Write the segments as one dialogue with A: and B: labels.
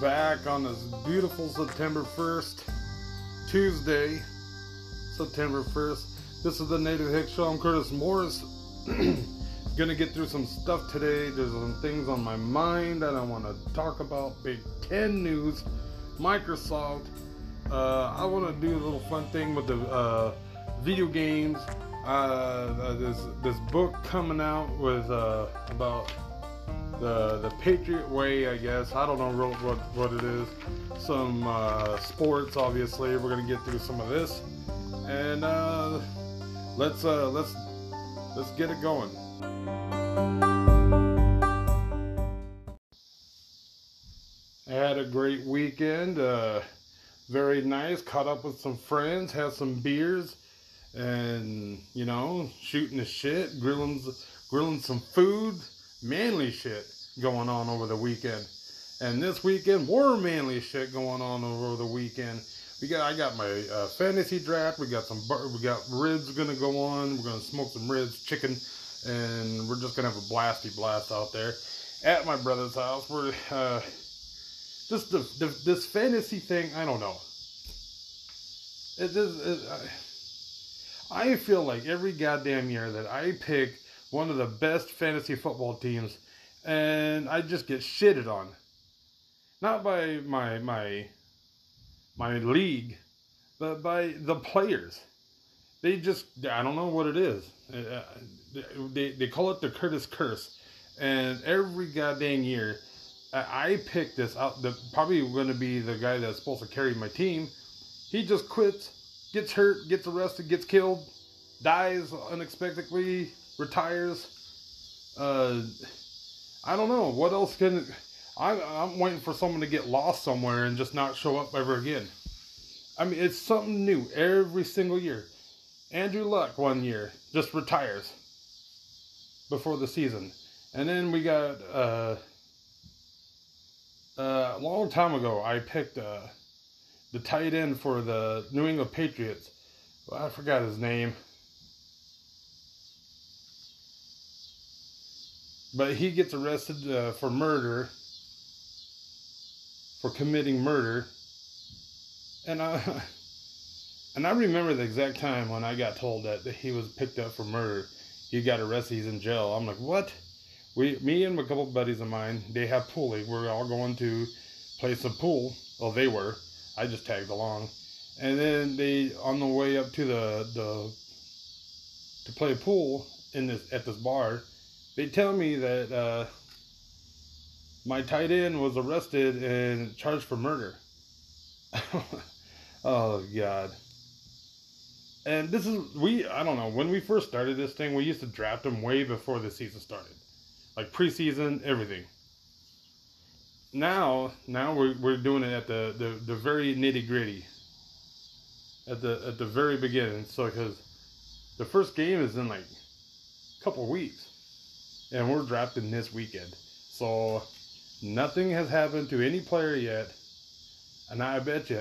A: back on this beautiful September 1st, Tuesday, September 1st. This is the Native Hick Show. I'm Curtis Morris. Gonna get through some stuff today. There's some things on my mind that I want to talk about. Big Ten news, Microsoft. Uh, I want to do a little fun thing with the uh, video games. Uh, this this book coming out with uh, about the the Patriot Way, I guess. I don't know real what what it is. Some uh, sports, obviously. We're gonna get through some of this, and uh, let's uh, let's let's get it going. I had a great weekend. Uh, very nice. Caught up with some friends. Had some beers, and you know, shooting the shit, grilling grilling some food manly shit going on over the weekend. And this weekend, more manly shit going on over the weekend. We got, I got my uh, fantasy draft. We got some, we got ribs gonna go on. We're gonna smoke some ribs, chicken, and we're just gonna have a blasty blast out there at my brother's house. We're uh, just the, the, this fantasy thing. I don't know. It just, I, I feel like every goddamn year that I pick one of the best fantasy football teams, and I just get shitted on. Not by my my my league, but by the players. They just I don't know what it is. Uh, they they call it the Curtis curse, and every goddamn year, I pick this out. The probably going to be the guy that's supposed to carry my team. He just quits, gets hurt, gets arrested, gets killed, dies unexpectedly, retires. Uh, I don't know what else can. I, I'm waiting for someone to get lost somewhere and just not show up ever again. I mean, it's something new every single year. Andrew Luck one year just retires before the season, and then we got uh, uh, a long time ago. I picked uh, the tight end for the New England Patriots. Well, I forgot his name. But he gets arrested uh, for murder, for committing murder. And I, and I remember the exact time when I got told that, that he was picked up for murder. He got arrested. He's in jail. I'm like, what? We, me and a couple buddies of mine, they have pool. We're all going to play some pool. Well, they were. I just tagged along. And then they, on the way up to the, the to play pool in this at this bar, they tell me that uh, my tight end was arrested and charged for murder. oh God. And this is we I don't know when we first started this thing we used to draft them way before the season started, like preseason everything. Now now we're we're doing it at the the, the very nitty gritty. At the at the very beginning, so because the first game is in like a couple weeks and we're drafting this weekend. So nothing has happened to any player yet, and I bet you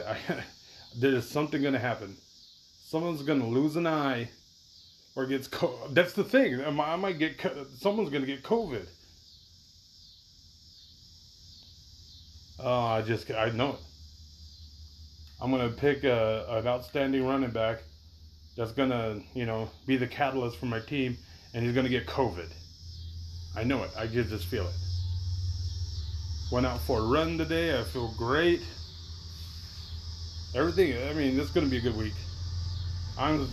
A: there's something going to happen. Someone's going to lose an eye, or gets co- that's the thing. I might get someone's going to get COVID. Oh, I just I know it. I'm to pick a, an outstanding running back that's to you know be the catalyst for my team, and he's to get COVID. I know it. I can just feel it. Went out for a run today. I feel great. Everything. I mean, this is going to be a good week. I'm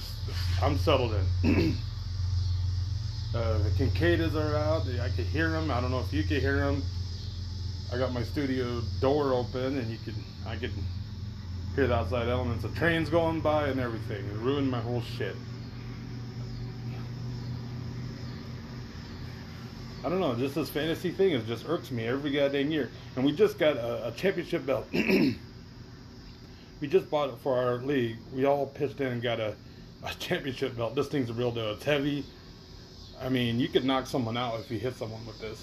A: I'm settled in. uh, the cicadas are out. I can hear them. I don't know if you can hear them. I got my studio door open, and you can I can hear the outside elements of trains going by and everything. It ruined my whole shit. I don't know, just this fantasy thing is just irks me every goddamn year. And we just got a, a championship belt. we just bought it for our league. We all pitched in and got a, a championship belt. This thing's a real deal. It's heavy. I mean, you could knock someone out if you hit someone with this.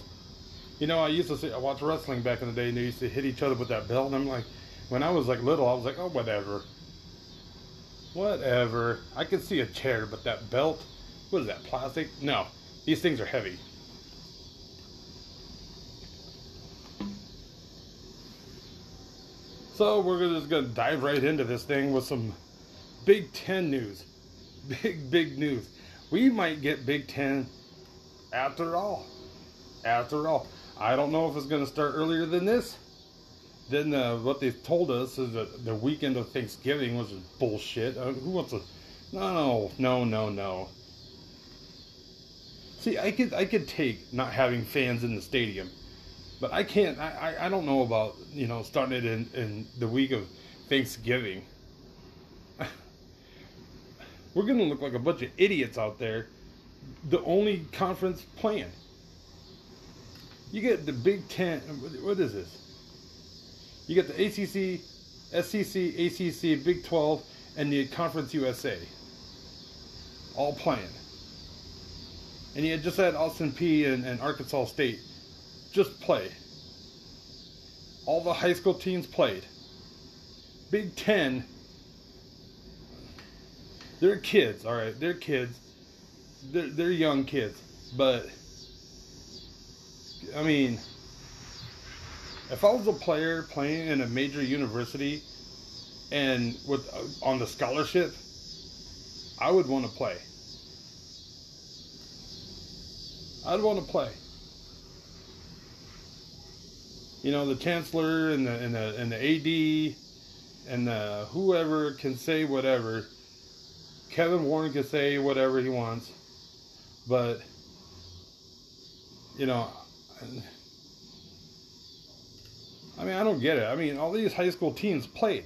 A: You know, I used to see, I watched wrestling back in the day, and they used to hit each other with that belt. And I'm like, when I was like little, I was like, oh, whatever. Whatever. I could see a chair, but that belt, what is that, plastic? No, these things are heavy. So we're just gonna dive right into this thing with some Big Ten news. Big big news. We might get Big Ten after all. After all, I don't know if it's gonna start earlier than this. Then uh, what they told us is that the weekend of Thanksgiving was bullshit. Uh, who wants to? No, no, no, no. See, I could I could take not having fans in the stadium, but I can't. I, I, I don't know about you know starting it in, in the week of Thanksgiving. We're gonna look like a bunch of idiots out there. The only conference playing. You get the Big Ten. What is this? You get the ACC, SEC, ACC, Big 12, and the Conference USA. All playing. And you just had Austin Peay and, and Arkansas State just play. All the high school teams played. Big Ten, they're kids, all right, they're kids. They're, they're young kids. But, I mean, if I was a player playing in a major university and with uh, on the scholarship, I would want to play. I'd want to play. You know, the chancellor and the and the and the AD and the whoever can say whatever. Kevin Warren can say whatever he wants, but you know, I mean, I don't get it. I mean, all these high school teams played,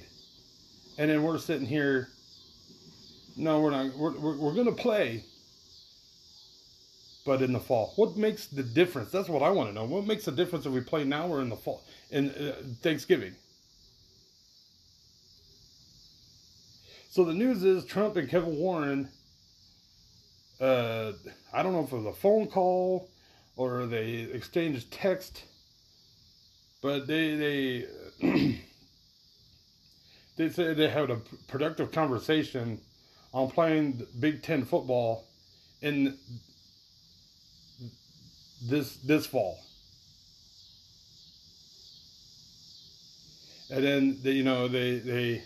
A: and then we're sitting here. No, we're not. We're we're, we're to play, but in the fall. What makes the difference? That's what I want to know. What makes the difference if we play now or in the fall? In uh, Thanksgiving. So the news is Trump and Kevin Warren. Uh, I don't know if it was a phone call or they exchanged text, but they they they said they had a productive conversation on playing Big Ten football in this this fall. And then they, you know they they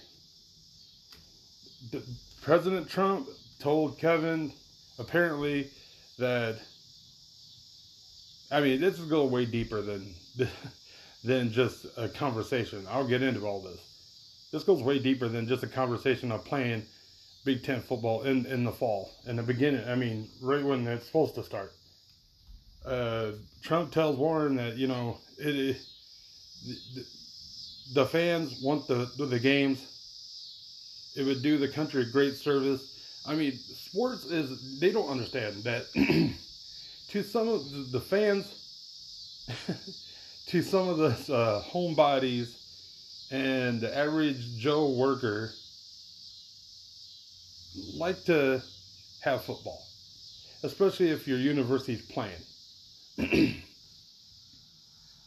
A: the, President Trump told Kevin apparently that I mean this is going way deeper than than just a conversation. I'll get into all this. This goes way deeper than just a conversation of playing Big Ten football in, in the fall, in the beginning. I mean, right when it's supposed to start uh, Trump tells Warren that you know it, it the, the, fans want the the games. It would do the country a great service. I mean, sports is they don't understand that to some of the fans, to some of the uh, homebodies and the average Joe worker like to have football, especially if your university's playing.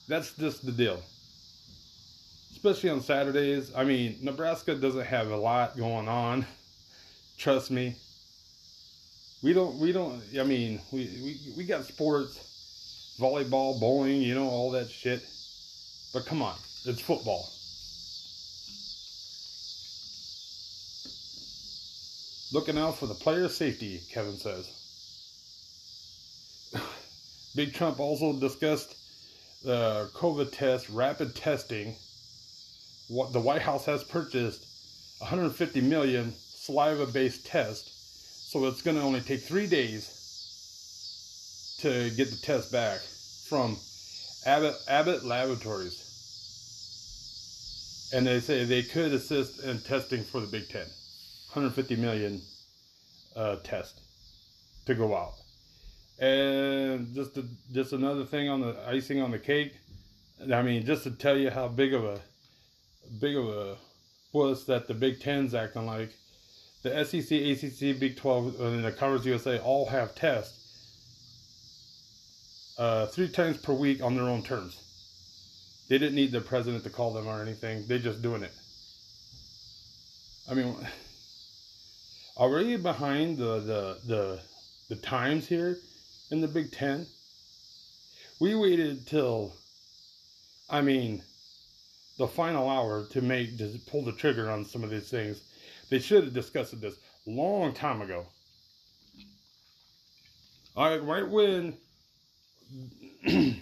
A: That's just the deal. Especially on Saturdays. I mean, Nebraska doesn't have a lot going on. Trust me. We don't, we don't, I mean, we, we, we got sports, volleyball, bowling, you know, all that shit. But come on, it's football. Looking out for the player safety, Kevin says. Big Trump also discussed the COVID test, rapid testing. What the White House has purchased 150 million saliva-based tests, so it's going to only take three days to get the test back from Abbott, Abbott Laboratories. And they say they could assist in testing for the Big Ten. 150 million uh, test to go out. And just just another thing on the icing on the cake. I mean, just to tell you how big of a big of a puss that the Big Ten's acting like. The SEC, ACC, Big 12, and the Conference USA all have tests uh, three times per week on their own terms. They didn't need the president to call them or anything. They're just doing it. I mean, we behind the the the, the times here? In the Big Ten. We waited till, I mean, the final hour to make to pull the trigger on some of these things. They should have discussed this long time ago. All right, right when the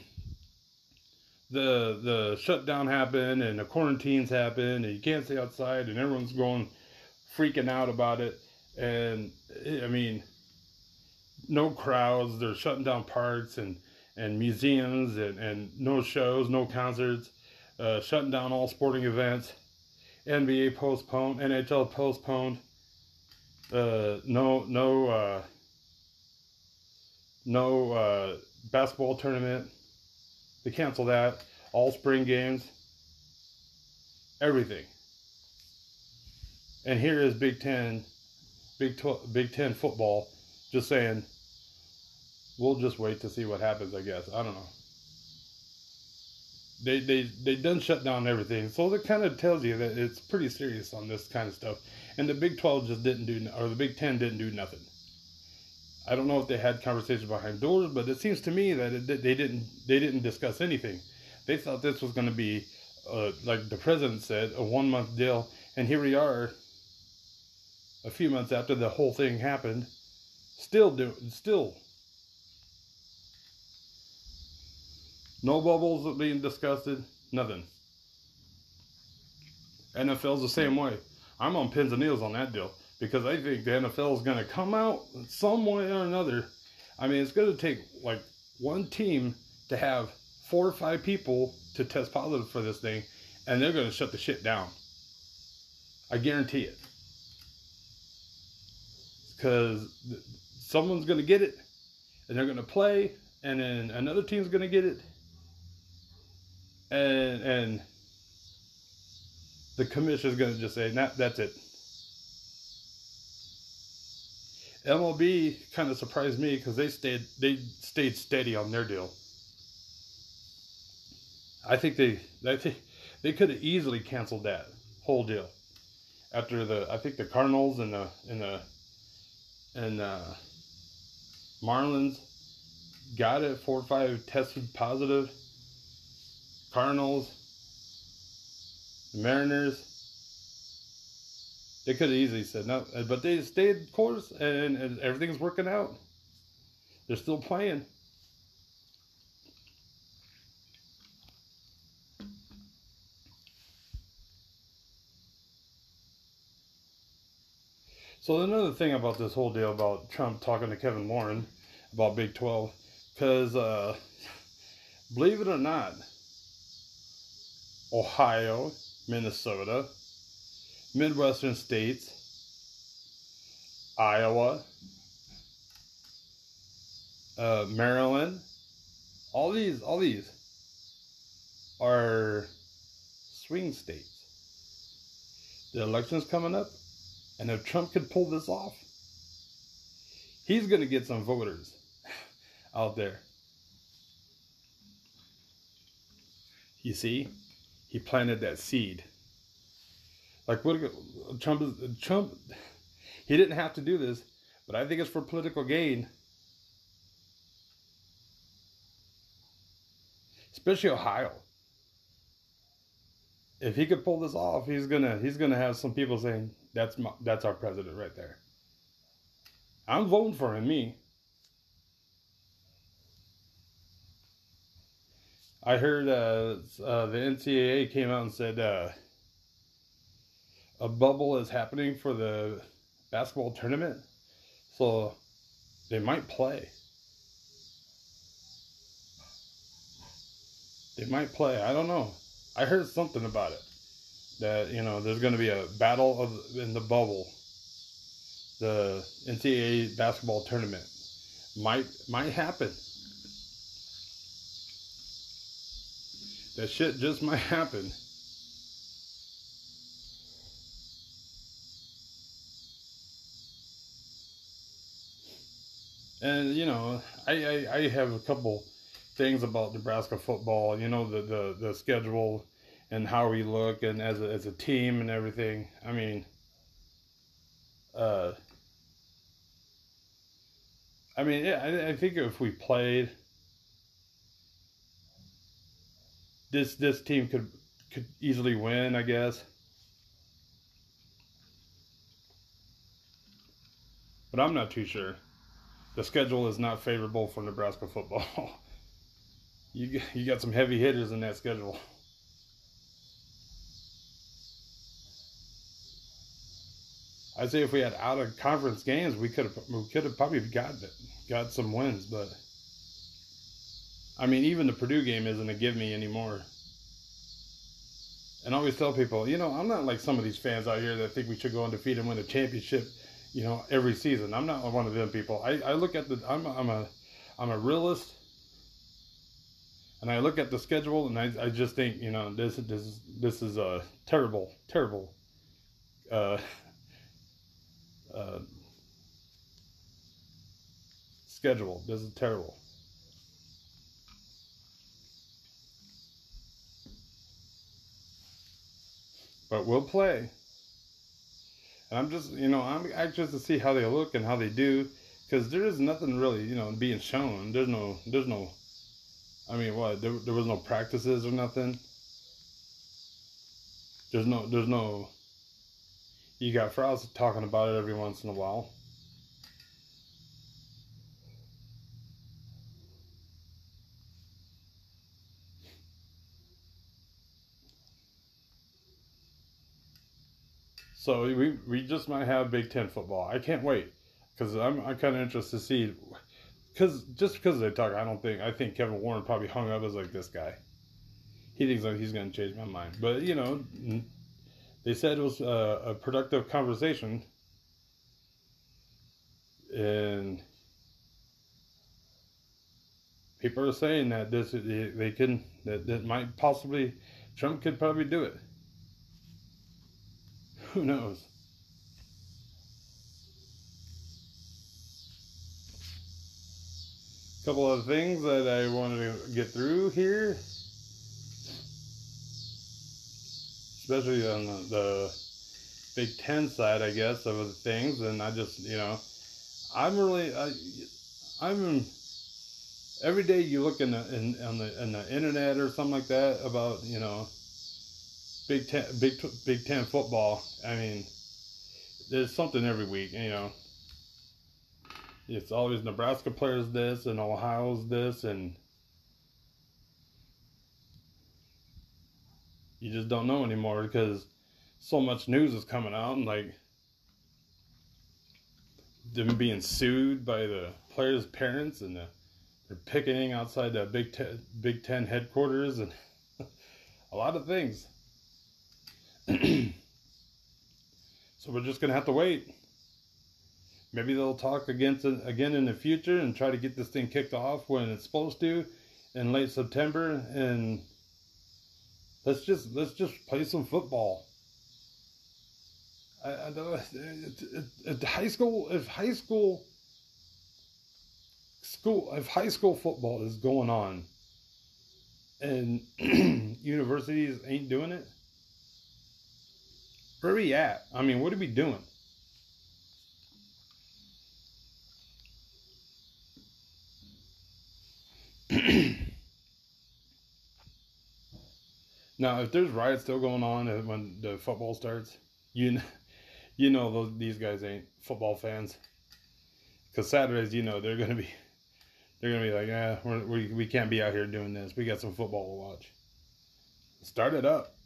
A: the shutdown happened and the quarantines happened and you can't stay outside and everyone's going freaking out about it and I mean no crowds they're shutting down parks and and museums and, and no shows no concerts uh, shutting down all sporting events NBA postponed NHL postponed uh, no no uh, no uh, basketball tournament. They canceled that. All spring games. Everything. And here is Big Ten, Big Big Ten football, just saying, we'll just wait to see what happens. I guess I don't know. They they they done shut down everything, so that kind of tells you that it's pretty serious on this kind of stuff. And the Big Twelve just didn't do, or the Big Ten didn't do nothing. I don't know if they had conversations behind doors, but it seems to me that it, they didn't they didn't discuss anything. They thought this was going to be, uh, like the president said, a one month deal, and here we are. A few months after the whole thing happened, still do still no bubbles being discussed, nothing. NFL's the same way. I'm on pins and needles on that deal because I think the NFL is going to come out some way or another. I mean, it's going to take like one team to have four or five people to test positive for this thing, and they're going to shut the shit down. I guarantee it. Because someone's going to get it, and they're going to play, and then another team's going to get it, and and the commissioner's going to just say, "Nah, that's it." MLB kind of surprised me because they stayed they stayed steady on their deal. I think they I think they could have easily canceled that whole deal after the I think the Cardinals and the and the and uh, Marlins got it four or five tested positive. Cardinals, the Mariners, they could have easily said no, uh, but they stayed course and, and everything's working out. They're still playing. So another thing about this whole deal about Trump talking to Kevin Warren about Big 12, because uh, believe it or not, Ohio, Minnesota, Midwestern states, Iowa, uh, Maryland, all these, all these are swing states. The election's coming up, and if Trump could pull this off, he's going to get some voters out there. You see, he planted that seed. Like what Trump Trump he didn't have to do this, but I think it's for political gain. Especially Ohio. If he could pull this off, he's gonna he's gonna have some people saying that's my, that's our president right there. I'm voting for him, me. I heard uh, uh, the NCAA came out and said uh, a bubble is happening for the basketball tournament, so they might play. They might play. I don't know. I heard something about it that you know there's going to be a battle of in the bubble. The NCAA basketball tournament might might happen. That shit just might happen. and you know, I, I, I have a couple things about Nebraska football. You know, the the, the schedule and how we look and as a, as a team and everything. I mean, uh, I mean, yeah, I, I think if we played, this this team could could easily win, I guess. But I'm not too sure. The schedule is not favorable for Nebraska football. you you got some heavy hitters in that schedule. I'd say if we had out of conference games, we could have we could have probably got got some wins, but I mean, even the Purdue game isn't a give me anymore. And I always tell people, you know, I'm not like some of these fans out here that think we should go undefeated and win a championship, you know, every season. I'm not one of them people. I, I look at the I'm a, I'm a I'm a realist, and I look at the schedule and I, I just think you know this this this is a terrible terrible. Uh, uh, schedule. This is terrible. But we'll play. And I'm just, you know, I'm anxious to see how they look and how they do, because there is nothing really, you know, being shown. There's no, there's no. I mean, what? There, there was no practices or nothing. There's no, there's no you got Frost talking about it every once in a while. So we we just might have Big Ten football. I can't wait because I'm I'm kind of interested to see because just because they talk, I don't think I think Kevin Warren probably hung up as like this guy. He thinks like he's gonna change my mind, but you know they said it was a, a productive conversation, and people are saying that this they can that that might possibly Trump could probably do it. Who knows? A couple of things that I wanted to get through here. especially on the, the Big Ten side, I guess, of the things. And I just, you know, I'm really, I, I'm every day you look in the in on the in the internet or something like that about you know Big Ten Big Big Ten football. I mean, there's something every week. You know, it's always Nebraska players this and Ohio's this and you just don't know anymore because so much news is coming out and like them being sued by the players' parents and the, they're picketing outside the Big Ten, Big Ten headquarters and a lot of things. so we're just gonna have to wait. Maybe they'll talk against it again in the future and try to get this thing kicked off when it's supposed to in late September and Let's just let's just play some football. I, I know at high school if high school school if high school football is going on and universities ain't doing it, where are we at? I mean, what are we doing? Now, if there's riots still going on when the football starts, you you know those these guys ain't football fans. Because Saturdays, you know, they're gonna be they're gonna be like, yeah, we we can't be out here doing this. We got some football to watch. Start it up.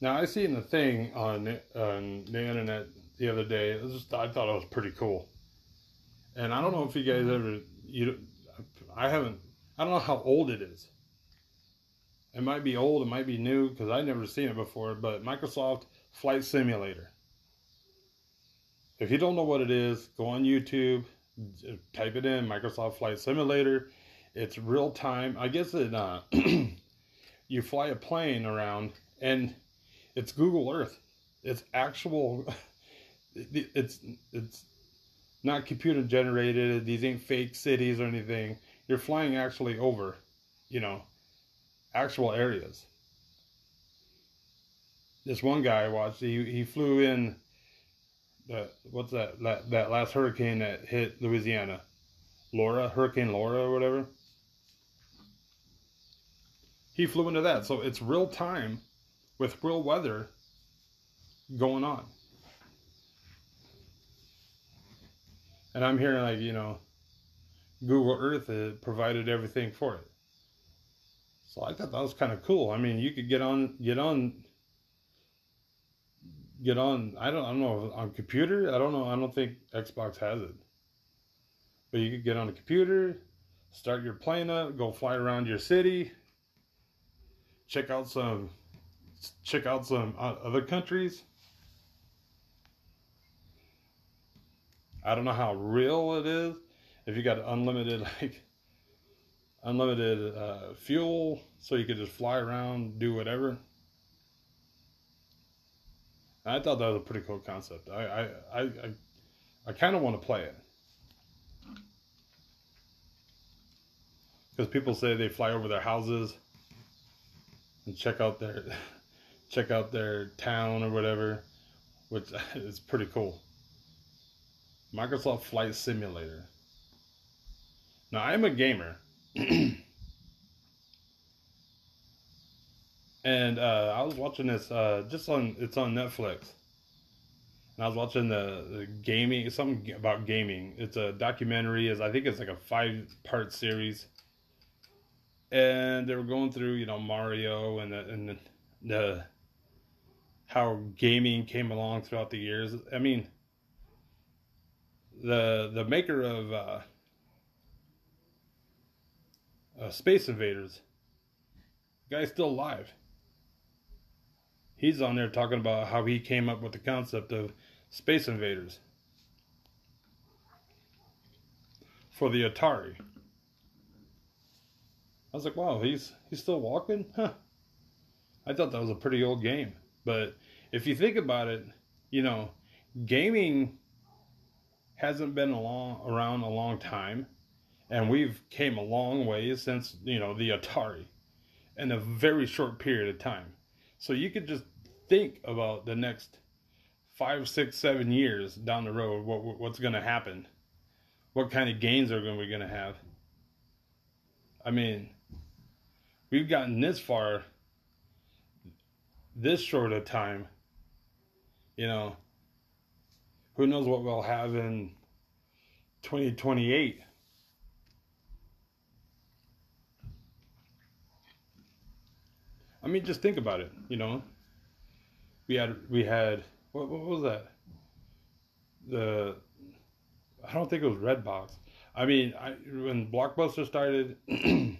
A: Now I seen the thing on on the internet the other day. Was I thought it was pretty cool and I don't know if you guys ever you I haven't I don't know how old it is. It might be old, it might be new because I never seen it before. But Microsoft Flight Simulator. If you don't know what it is, go on YouTube, type it in Microsoft Flight Simulator. It's real time. I guess it uh, you fly a plane around and it's Google Earth. It's actual. It's it's not computer generated. These ain't fake cities or anything. You're flying actually over, you know, actual areas. This one guy I watched, he, he flew in that what's that, that that last hurricane that hit Louisiana, Laura, Hurricane Laura or whatever. He flew into that, so it's real time with real weather going on. And I'm hearing like you know, Google Earth had provided everything for it. So I thought that was kind of cool. I mean, you could get on get on get on. I don't I don't know on computer. I don't know. I don't think Xbox has it. But you could get on a computer, start your plane up, go fly around your city, check out some check out some other countries. I don't know how real it is. If you got unlimited like unlimited uh, fuel, so you could just fly around, do whatever. I thought that was a pretty cool concept. I I I I, I kind of want to play it because people say they fly over their houses and check out their check out their town or whatever, which is pretty cool. Microsoft Flight Simulator. Now I'm a gamer. and uh, I was watching this uh, just on it's on Netflix, and I was watching the, the gaming something about gaming. It's a documentary. Is I think it's like a five part series, and they were going through you know Mario and the, and the, the how gaming came along throughout the years. I mean, the the maker of uh, uh, Space Invaders. The guy's still alive. He's on there talking about how he came up with the concept of Space Invaders for the Atari. I was like, wow, he's he's still walking? Huh. I thought that was a pretty old game. But if you think about it, you know, gaming hasn't been along, around a long time and we've came a long way since you know the Atari in a very short period of time. So you could just think about the next five, six, seven years down the road. What what's going to happen? What kind of gains are we going to have? I mean, we've gotten this far this short a time. You know, who knows what we'll have in 2028 I mean, just think about it. You know, we had we had what what was that? The I don't think it was Redbox. I mean, I when Blockbuster started, you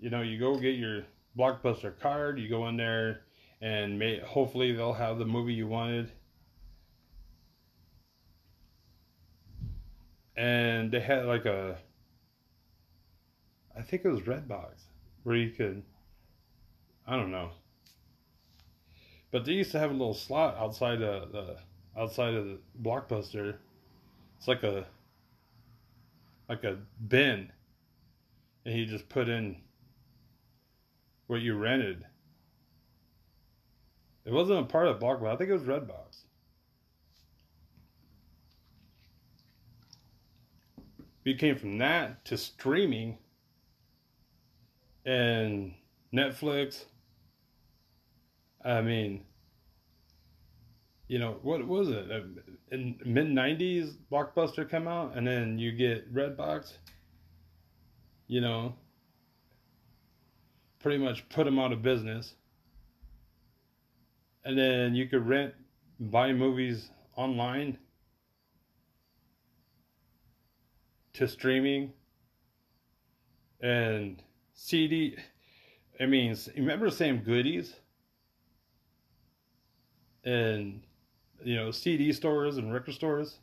A: know, you go get your Blockbuster card, you go in there, and may hopefully they'll have the movie you wanted. And they had like a, I think it was Redbox, where you could I don't know. But they used to have a little slot outside of the outside of the blockbuster. It's like a like a bin. And you just put in what you rented. It wasn't a part of Blockbuster. I think it was Redbox. We came from that to streaming and Netflix, I mean, you know, what was it? Uh, in mid 90s, Blockbuster come out, and then you get Redbox, you know, pretty much put them out of business. And then you could rent, buy movies online to streaming and CD. I mean, remember the Sam Goodies? and you know CD stores and record stores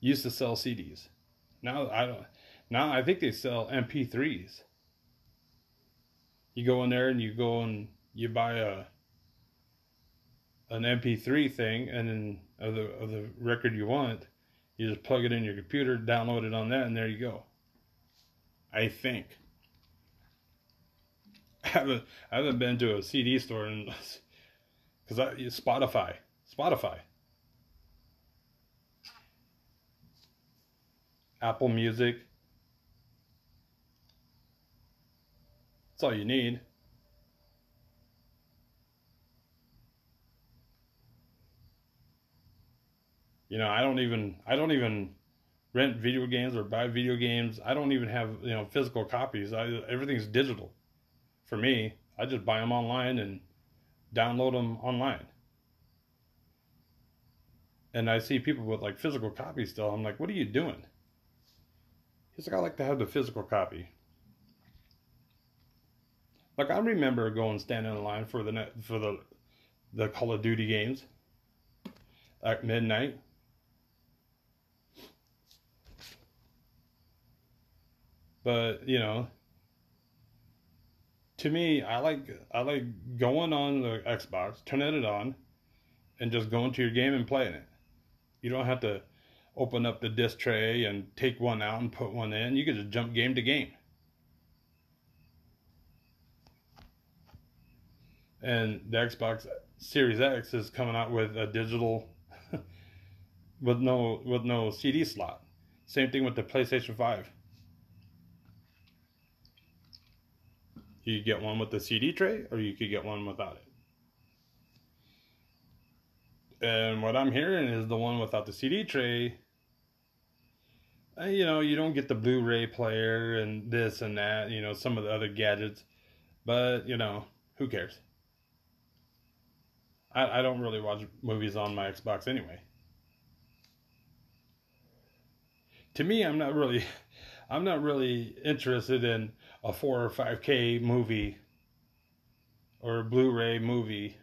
A: used to sell CDs. Now I don't. Now I think they sell MP3s. You go in there and you go and you buy a an MP3 thing and then of the of the record you want, you just plug it in your computer, download it on that, and there you go. I think. I haven't I haven't been to a CD store in because I Spotify Spotify. Apple Music. That's all you need. You know, I don't even I don't even rent video games or buy video games. I don't even have, you know, physical copies. I, everything's digital. For me, I just buy them online and download them online. And I see people with like physical copies still. I'm like, what are you doing? He's like, I like to have the physical copy. Like I remember going standing in line for the for the the Call of Duty games at midnight. But you know, to me, I like I like going on the Xbox, turning it on, and just going to your game and playing it. You don't have to open up the disc tray and take one out and put one in. You can just jump game to game. And the Xbox Series X is coming out with a digital with no with no CD slot. Same thing with the PlayStation 5. You could get one with the CD tray or you could get one without it. And what I'm hearing is the one without the CD tray, uh, you know, you don't get the Blu ray player and this and that, you know, some of the other gadgets. But, you know, who cares? I, I don't really watch movies on my Xbox anyway. To me, I'm not really. I'm not really interested in a 4 or 5K movie or a Blu-ray movie.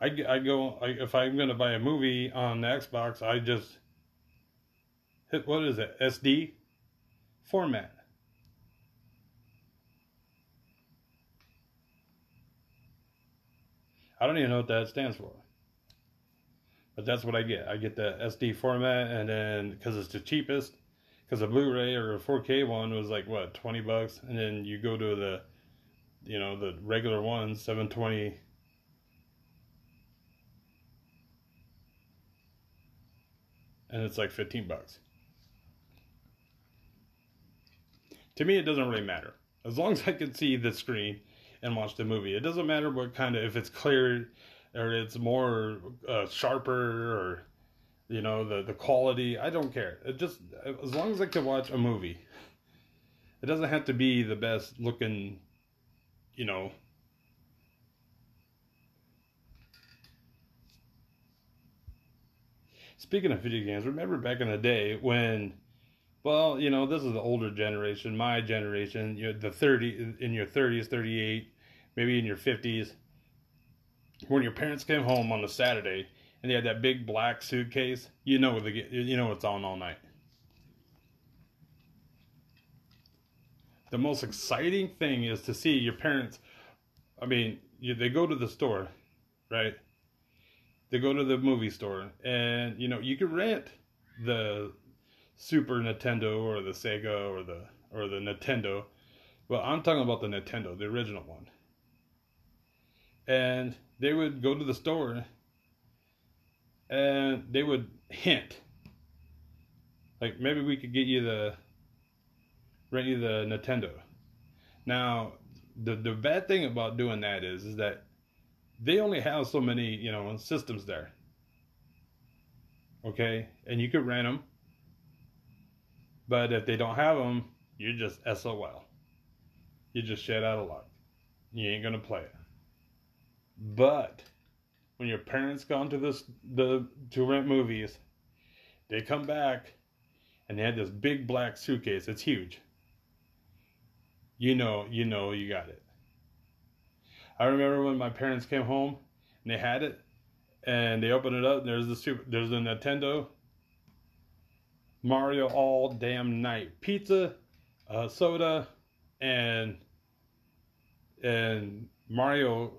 A: I, I go I, if I'm going to buy a movie on the Xbox, I just hit what is it SD format. I don't even know what that stands for. But that's what I get. I get the SD format, and then because it's the cheapest, because a Blu-ray or a 4K one was like what 20 bucks, and then you go to the, you know, the regular one 720. And it's like 15 bucks. To me, it doesn't really matter. As long as I can see the screen and watch the movie, it doesn't matter what kind of, if it's clear or it's more uh, sharper or you know the the quality i don't care. It just as long as i can watch a movie it doesn't have to be the best looking you know. Speaking of video games remember back in the day when well you know this is the older generation my generation you know the 30 in your 30s 38 maybe in your 50s when your parents came home on a saturday and they had that big black suitcase, you know the you know it's on all night. The most exciting thing is to see your parents. I mean, you, they go to the store, right? They go to the movie store, and you know you can rent the Super Nintendo or the Sega or the or the Nintendo. Well, I'm talking about the Nintendo, the original one. And they would go to the store and they would hint like maybe we could get you the rent you the Nintendo. Now, the the bad thing about doing that is is that they only have so many you know systems there. Okay, and you could rent them, but if they don't have them, you're just SOL. You just shut out of luck. You ain't gonna play it. But when your parents gone to this the to rent movies, they come back and they had this big black suitcase. It's huge. You know, you know you got it. I remember when my parents came home and they had it and they opened it up, there's the super there's the Nintendo Mario all damn night. Pizza, uh, soda, and and Mario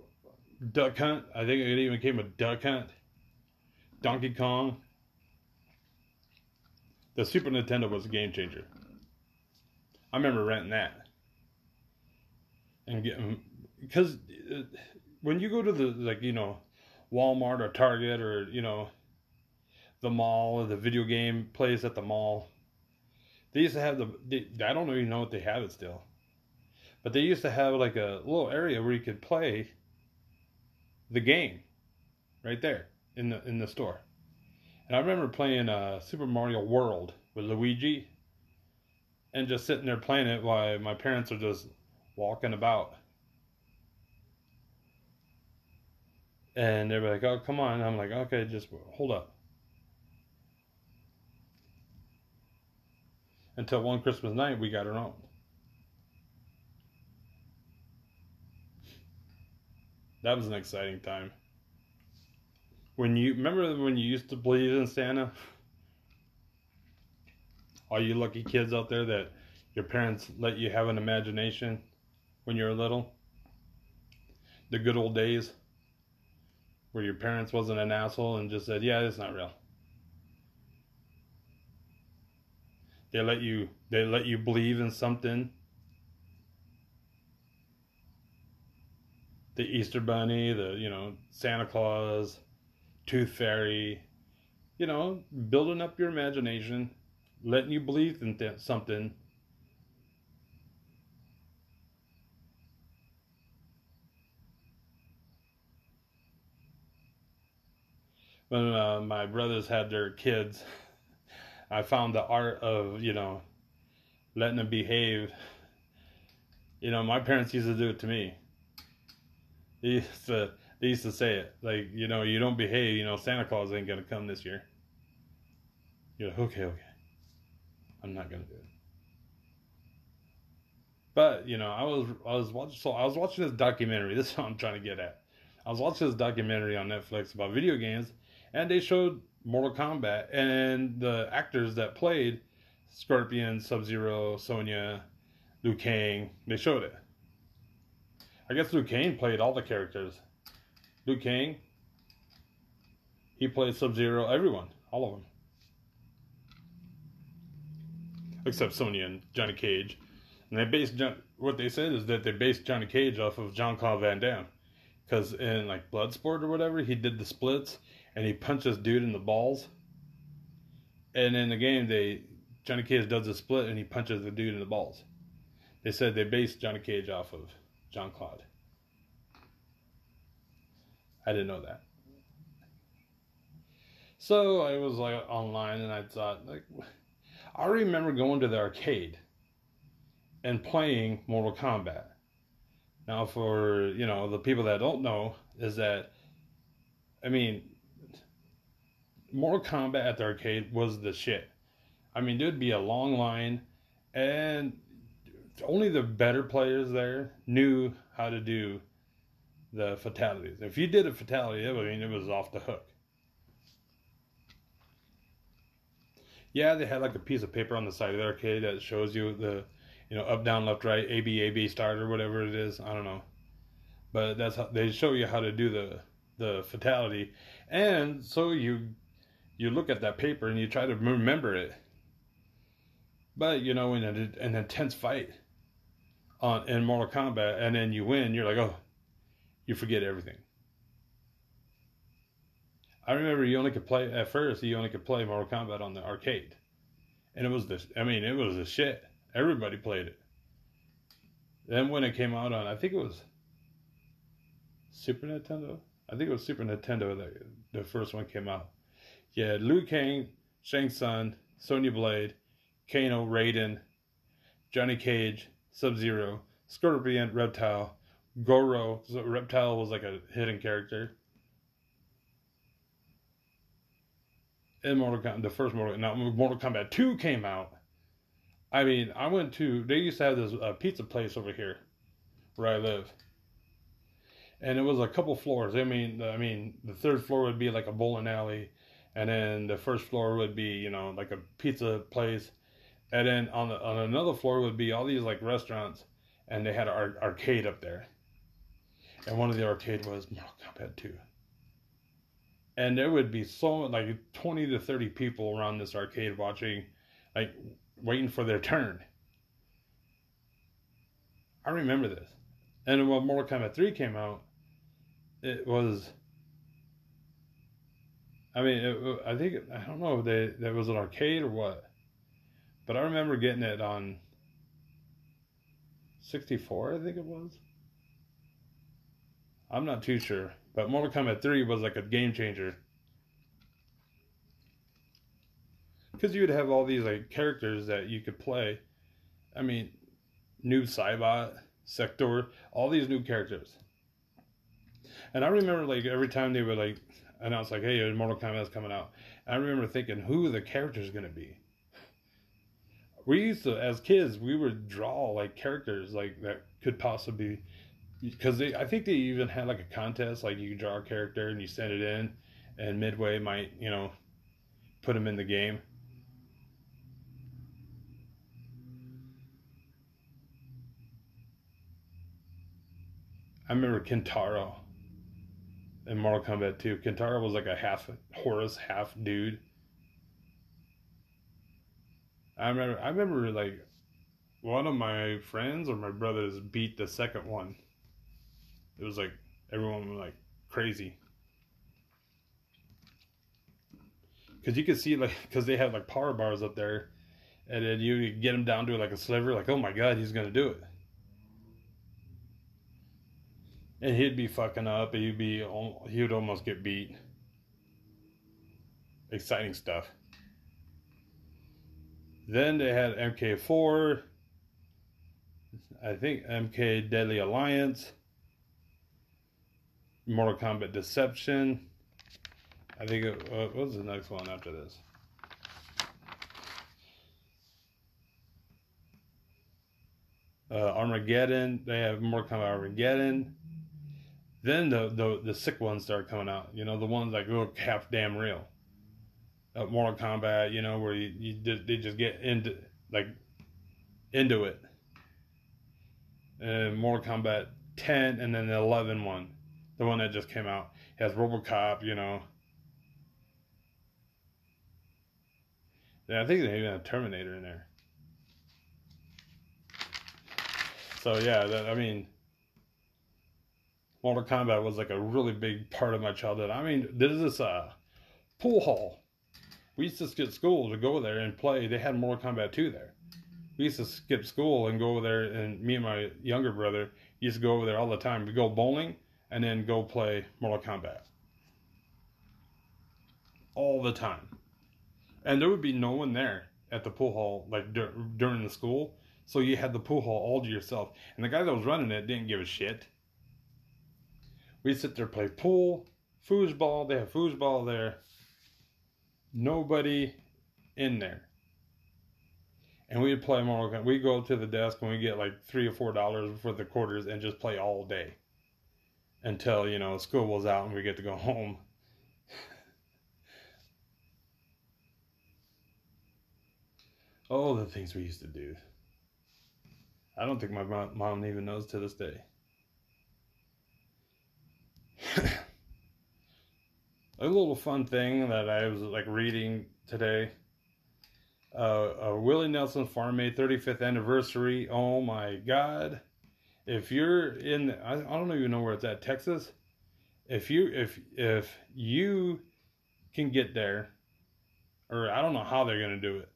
A: Duck Hunt. I think it even came with Duck Hunt. Donkey Kong. The Super Nintendo was a game changer. I remember renting that. And getting, because uh, when you go to the, like, you know, Walmart or Target or, you know, the mall or the video game place at the mall. They used to have the. They, I don't even know if they have it still, but they used to have like a little area where you could play the game, right there in the in the store. And I remember playing uh, Super Mario World with Luigi, and just sitting there playing it while my parents are just walking about. And they were like, "Oh, come on!" And I'm like, "Okay, just hold up." Until one Christmas night, we got our own. That was an exciting time. When you remember when you used to believe in Santa? All you lucky kids out there that your parents let you have an imagination when you were little? The good old days where your parents wasn't an asshole and just said, "Yeah, it's not real." They let you they let you believe in something. The Easter bunny, the, you know, Santa Claus, Tooth Fairy, you know, building up your imagination, letting you believe in th- something. When uh, my brothers had their kids, I found the art of, you know, letting them behave. You know, my parents used to do it to me. They used to they used to say it like, you know, you don't behave, you know, Santa Claus ain't gonna come this year. You're like, okay, okay, I'm not gonna do it. But you know, I was I was watching so I was watching this documentary. This is what I'm trying to get at. I was watching this documentary on Netflix about video games, and they showed Mortal Kombat and the actors that played Scorpion, Sub Zero, Sonya, Liu Kang. They showed it. I guess Liu Kang played all the characters. Liu Kang, he played Sub Zero, everyone, all of them. Except Sonya and Johnny Cage. And they based John, what they said is that they based Johnny Cage off of Jean Claude Van Damme. Because in like Bloodsport or whatever, he did the splits and he punched this dude in the balls. And in the game, they Johnny Cage does a split and he punches the dude in the balls. They said they based Johnny Cage off of Jean Claude. I didn't know that. So I was like online and I thought like I remember going to the arcade and playing Mortal Kombat. Now for, you know, the people that don't know is that I mean Mortal Kombat at the arcade was the shit. I mean, there'd be a long line and only the better players there knew how to do the fatalities. If you did a fatality, I mean, it was off the hook. Yeah, they had like a piece of paper on the side of the arcade that shows you the, you know, up, down, left, right, A, B, A, B, start, or whatever it is. I don't know. But that's how they show you how to do the the fatality, and so you you look at that paper and you try to remember it. But you know, in a, an intense fight on in Mortal Kombat, and then you win, you're like, oh, you forget everything. I remember you only could play at first. You only could play Mortal Kombat on the arcade, and it was this. I mean, it was a shit. Everybody played it. Then when it came out on, I think it was Super Nintendo. I think it was Super Nintendo that the first one came out. Yeah, Liu Kang, Shang Tsung, Sonya Blade, Kano, Raiden, Johnny Cage, Sub Zero, Scorpion, Reptile, Goro. So Reptile was like a hidden character. In Mortal Kombat, the first Mortal now Mortal Kombat 2 came out. I mean, I went to they used to have this uh, pizza place over here where I live. And it was a couple floors. I mean, I mean, the third floor would be like a bowling alley, and then the first floor would be, you know, like a pizza place, and then on the, on another floor would be all these like restaurants, and they had an arcade up there and one of the arcade was Mortal Kombat 2. And there would be so like 20 to 30 people around this arcade watching, like waiting for their turn. I remember this. And when Mortal Kombat 3 came out, it was I mean, it, I think I don't know if they that was an arcade or what, but I remember getting it on 64. I think it was. I'm not too sure, but Mortal Kombat 3 was like a game changer. Because you would have all these like characters that you could play. I mean, Noob Saibot, Sector, all these new characters. And I remember like every time they would like announce like, "Hey, Mortal Kombat's coming out," I remember thinking, "Who the character's gonna be?" We used to, as kids, we would draw like characters like that could possibly, because they, I think they even had like a contest, like you draw a character and you send it in, and Midway might, you know, put them in the game. I remember Kintaro in Mortal Kombat 2. Kintaro was like a half Horus, half dude. I remember I remember like one of my friends or my brothers beat the second one. It was like everyone was like crazy. Cause you could see like, cause they had like power bars up there, and then you get him down to like a sliver, like oh my god, he's gonna do it. and he'd be fucking up. He'd be he would almost get beat. Exciting stuff. Then they had MK4. I think MK Deadly Alliance. Mortal Kombat Deception. I think it, uh, what was the next one after this? Uh, Armageddon. They have more Mortal Kombat Armageddon. Then the, the the sick ones start coming out. You know, the ones that look half damn real. Uh, Mortal Kombat, you know, where you, you just, they just get into like into it. And Mortal Kombat 10 and then the 11 one, the one that just came out, has RoboCop, you know. Yeah, I think they even have Terminator in there. So yeah, that, I mean, Mortal Kombat was like a really big part of my childhood. I mean, this is a pool hall. We used to skip school to go there and play. They had Mortal Kombat 2 there. We used to skip school and go over there, and me and my younger brother used to go over there all the time. We'd go bowling and then go play Mortal Kombat. All the time. And there would be no one there at the pool hall like dur- during the school. So you had the pool hall all to yourself. And the guy that was running it didn't give a shit We'd sit there play pool, foosball. They have foosball there. Nobody in there. And we'd play more. We'd go to the desk and we get like three or four dollars for the quarters and just play all day until you know school was out and we get to go home. oh, the things we used to do. I don't think my mom even knows to this day. a little fun thing that I was like reading today. Uh, Willie Nelson Farm Aid 35th anniversary. Oh my God! If you're in, I, I don't even know where it's at, Texas. If you if if you can get there, or I don't know how they're gonna do it,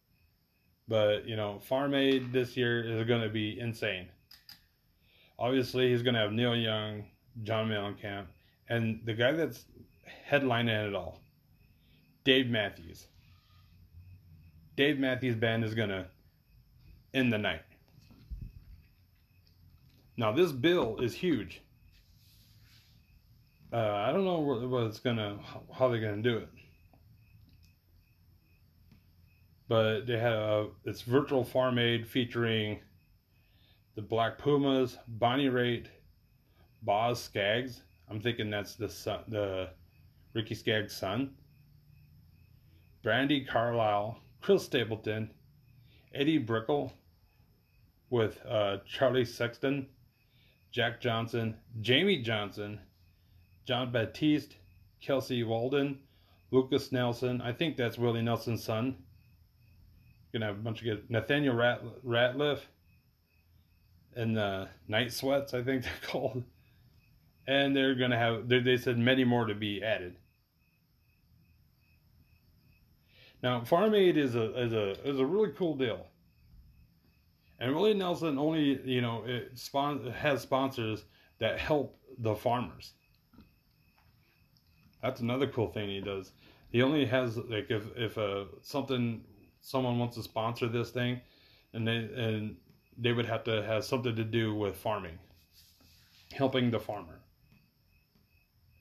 A: but you know, Farm Aid this year is gonna be insane. Obviously, he's gonna have Neil Young, John Mellencamp, and the guy that's headlining it all, Dave Matthews. Dave Matthews Band is going to end the night. Now, this bill is huge. Uh, I don't know what, it's gonna, how they're gonna do it, but they have it's virtual farm aid featuring the Black Pumas, Bonnie Raitt, Boz Scaggs, I'm thinking that's the the Ricky Skaggs' son. Brandi Carlile, Chris Stapleton, Edie Brickell with uh, Charlie Sexton, Jack Johnson, Jamey Johnson, Jon Batiste, Kelsey Waldon, Lucas Nelson. I think that's Willie Nelson's son. Gonna have a bunch of good Nathaniel Rat- Rateliff and the Night Sweats. I think they're called and they're gonna have they said many more to be added. Now, Farm Aid is a is a is a really cool deal. And Willie Nelson only, you know, it spon- has sponsors that help the farmers. That's another cool thing he does. He only has like if if uh, something someone wants to sponsor this thing, and they and they would have to have something to do with farming, helping the farmer.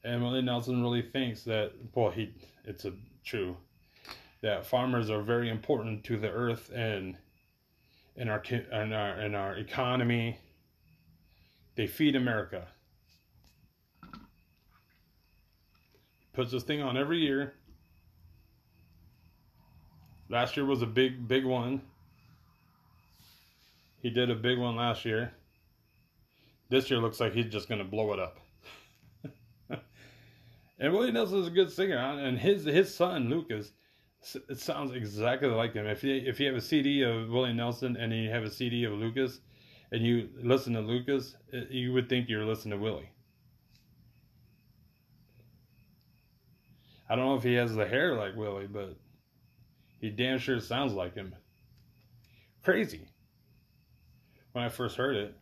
A: And Willie Nelson really thinks that well he it's a true that farmers are very important to the earth and in our in our in our economy. They feed America. Puts this thing on every year. Last year was a big big one. He did a big one last year. This year looks like he's just to blow it up. and Willie Nelson is a good singer, and his his son Lucas it sounds exactly like him. If you if you have a CD of Willie Nelson and you have a CD of Lucas, and you listen to Lucas, uh, you would think you're listening to Willie. I don't know if he has the hair like Willie, but he damn sure sounds like him. Crazy. When I first heard it.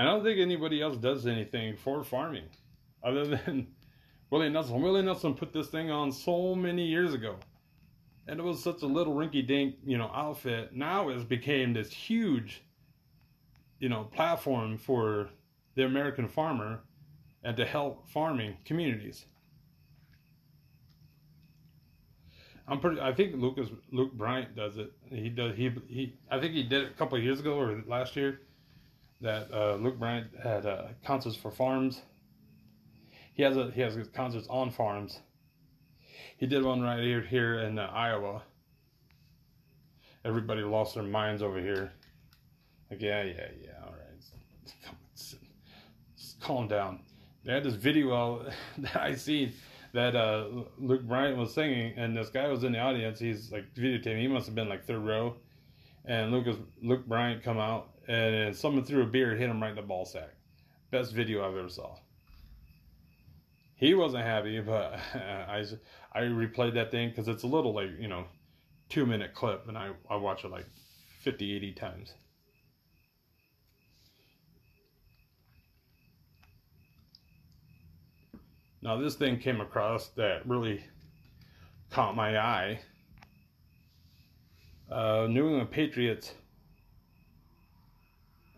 A: I don't think anybody else does anything for farming other than Willie Nelson. Willie Nelson put this thing on so many years ago. And it was such a little rinky dink, you know, outfit. Now it's became this huge, you know, platform for the American farmer and to help farming communities. I'm pretty. I think Lucas Luke Bryant does it. He does. He he. I think he did it a couple years ago or last year that uh, Luke Bryant had uh, concerts for farms. He has a, he has concerts on farms. He did one right here here in uh, Iowa. Everybody lost their minds over here. Like yeah yeah yeah all right, Just calm down. They had this video that I seen that uh, Luke Bryant was singing, and this guy was in the audience. He's like videotaping. He must have been like third row, and Lucas Luke Bryant come out and someone threw a beer hit him right in the ball sack. Best video I've ever saw. He wasn't happy, but I I replayed that thing because it's a little like you know, two minute clip, and I I watch it like 50, 80 times. Now this thing came across that really caught my eye. Uh, New England Patriots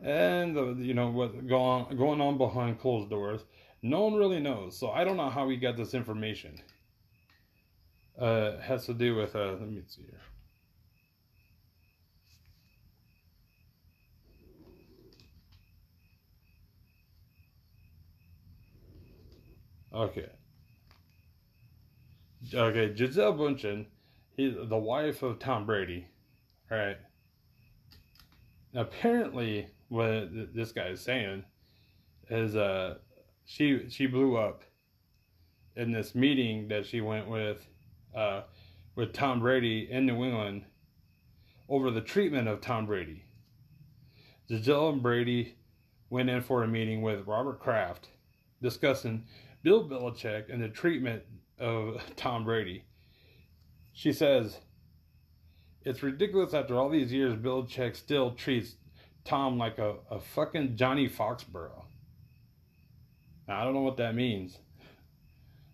A: and the, you know what going going on behind closed doors. No one really knows, so I don't know how he got this information. Uh, has to do with uh, let me see here. Okay. Okay, Gisele Bündchen, he's the wife of Tom Brady, right? Apparently, what this guy is saying is uh she she blew up in this meeting that she went with uh with Tom Brady in New England over the treatment of Tom Brady. Gisele and Brady went in for a meeting with Robert Kraft discussing Bill Belichick and the treatment of Tom Brady. She says, It's ridiculous after all these years, Bill Belichick still treats Tom like a, a fucking Johnny Foxborough. Now, I don't know what that means,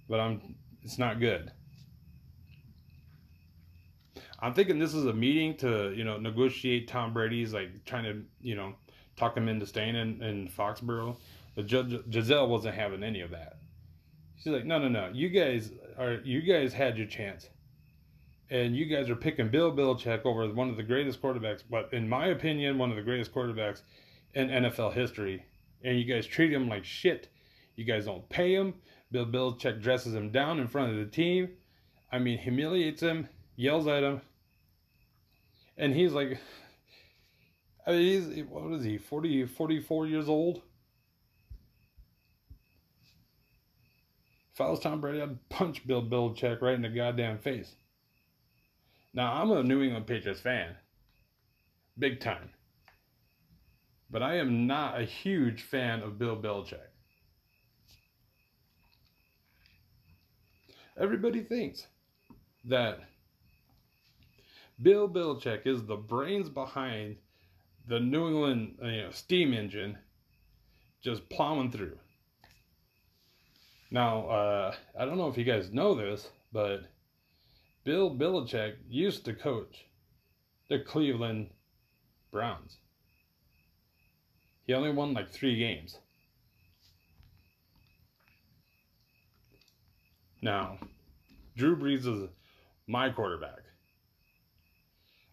A: but I'm it's not good. I'm thinking this is a meeting to, you know, negotiate Tom Brady's like trying to, you know, talk him into staying in, in Foxborough. But Gisele wasn't having any of that. She's like, no, no, no. You guys are you guys had your chance and you guys are picking Bill Belichick over one of the greatest quarterbacks, but in my opinion, one of the greatest quarterbacks in NFL history. And you guys treat him like shit. You guys don't pay him. Bill Belichick dresses him down in front of the team. I mean, humiliates him, yells at him. And he's like, I mean, he's, what is he, 40, 44 years old? If I was Tom Brady, I'd punch Bill Belichick right in the goddamn face. Now, I'm a New England Patriots fan. Big time. but I am not a huge fan of Bill Belichick. Everybody thinks that Bill Belichick is the brains behind the New England you know, steam engine just plowing through. Now, uh, I don't know if you guys know this, but Bill Belichick used to coach the Cleveland Browns. He only won like three games. Now, Drew Brees is my quarterback.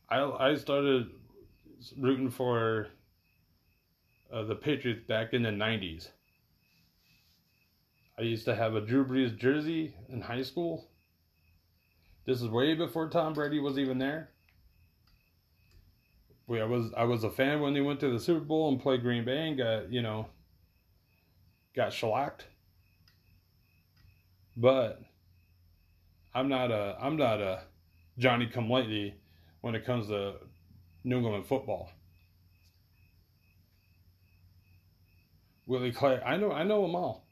A: I I started rooting for uh, the Patriots back in the '90s. I used to have a Drew Brees jersey in high school. This is way before Tom Brady was even there. I was I was a fan when they went to the Super Bowl and played Green Bay and got you know got shellacked. But I'm not a I'm not a Johnny come lately when it comes to New England football. Willie Clay, I know I know them all.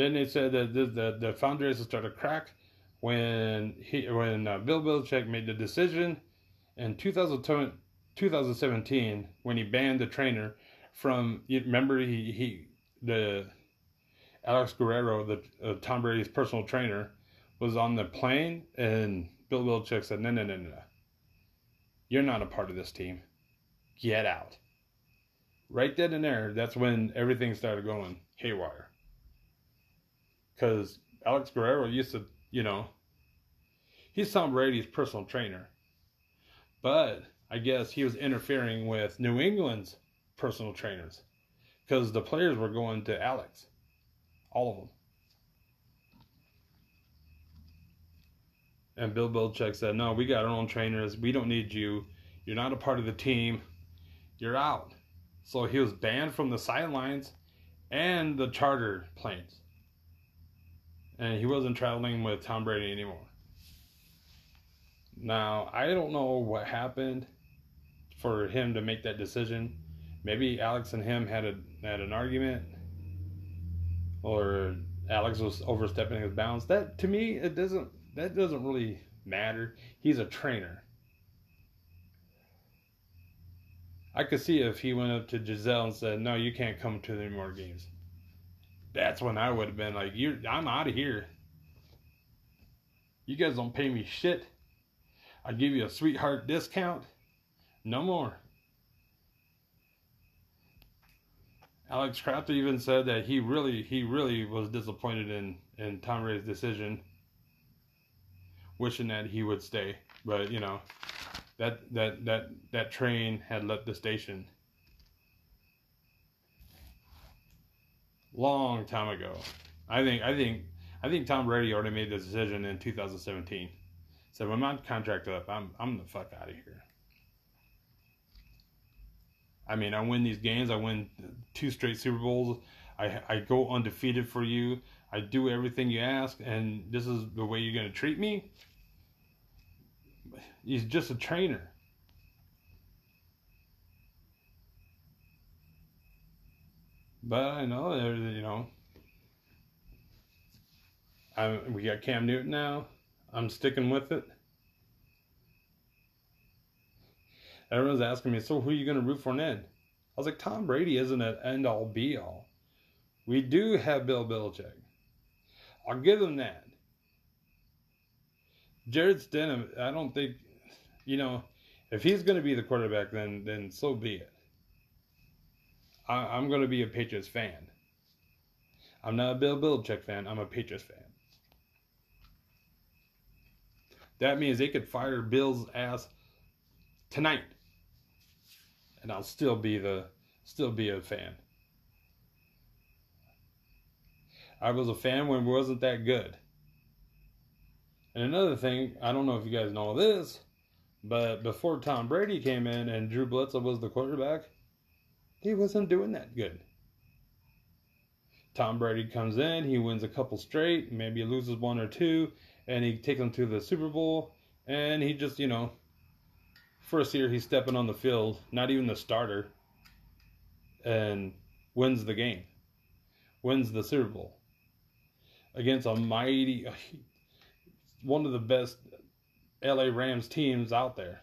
A: Then they said that the the, foundation started to crack when he when uh, Bill Belichick made the decision in 2017 when he banned the trainer from you remember he he the Alex Guerrero, the uh, Tom Brady's personal trainer, was on the plane, and Bill Belichick said, "No, no, no, no, you're not a part of this team. Get out." Right then and there, that's when everything started going haywire. Because Alex Guerrero used to, you know, he's Tom Brady's personal trainer, but I guess he was interfering with New England's personal trainers because the players were going to Alex, all of them. And Bill Belichick said, "No, we got our own trainers. We don't need you. You're not a part of the team. You're out." So he was banned from the sidelines and the charter planes. And he wasn't traveling with Tom Brady anymore. Now, I don't know what happened for him to make that decision maybe Alex and him had a had an argument, or Alex was overstepping his bounds. That to me, it doesn't that doesn't really matter. He's a trainer. I could see if he went up to Gisele and said, "No, you can't come to any more games." That's when I would have been like, "You, I'm out of here. You guys don't pay me shit. I give you a sweetheart discount. No more." Alex Kraft even said that he really he really was disappointed in in Tom Brady's decision, wishing that he would stay. But you know, that that that that train had left the station long time ago. I think I think I think Tom Brady already made the decision in 2017. Said when my contract up, I'm I'm the fuck out of here. I mean, I win these games. I win two straight Super Bowls. I I go undefeated for you. I do everything you ask, and this is the way you're to treat me. He's just a trainer. But I know, you know, I, we got Cam Newton now. I'm sticking with it. Everyone's asking me, so who are you going to root for next? I was like, Tom Brady isn't an end all be all. We do have Bill Belichick. I'll give him that. Jarrett Stidham, I don't think, you know, if he's going to be the quarterback, then then so be it. I, am going to be a Patriots fan. I'm not a Bill Belichick fan. I'm a Patriots fan. That means they could fire Bill's ass tonight and I'll still be the still be a fan. I was a fan when it wasn't that good. And another thing, I don't know if you guys know this, but before Tom Brady came in and Drew Bledsoe was the quarterback, he wasn't doing that good. Tom Brady comes in, he wins a couple straight, maybe loses one or two, and he takes them to the Super Bowl, and he just, you know, first year he's stepping on the field, not even the starter, and wins the game, wins the Super Bowl against a mighty, one of the best LA Rams teams out there.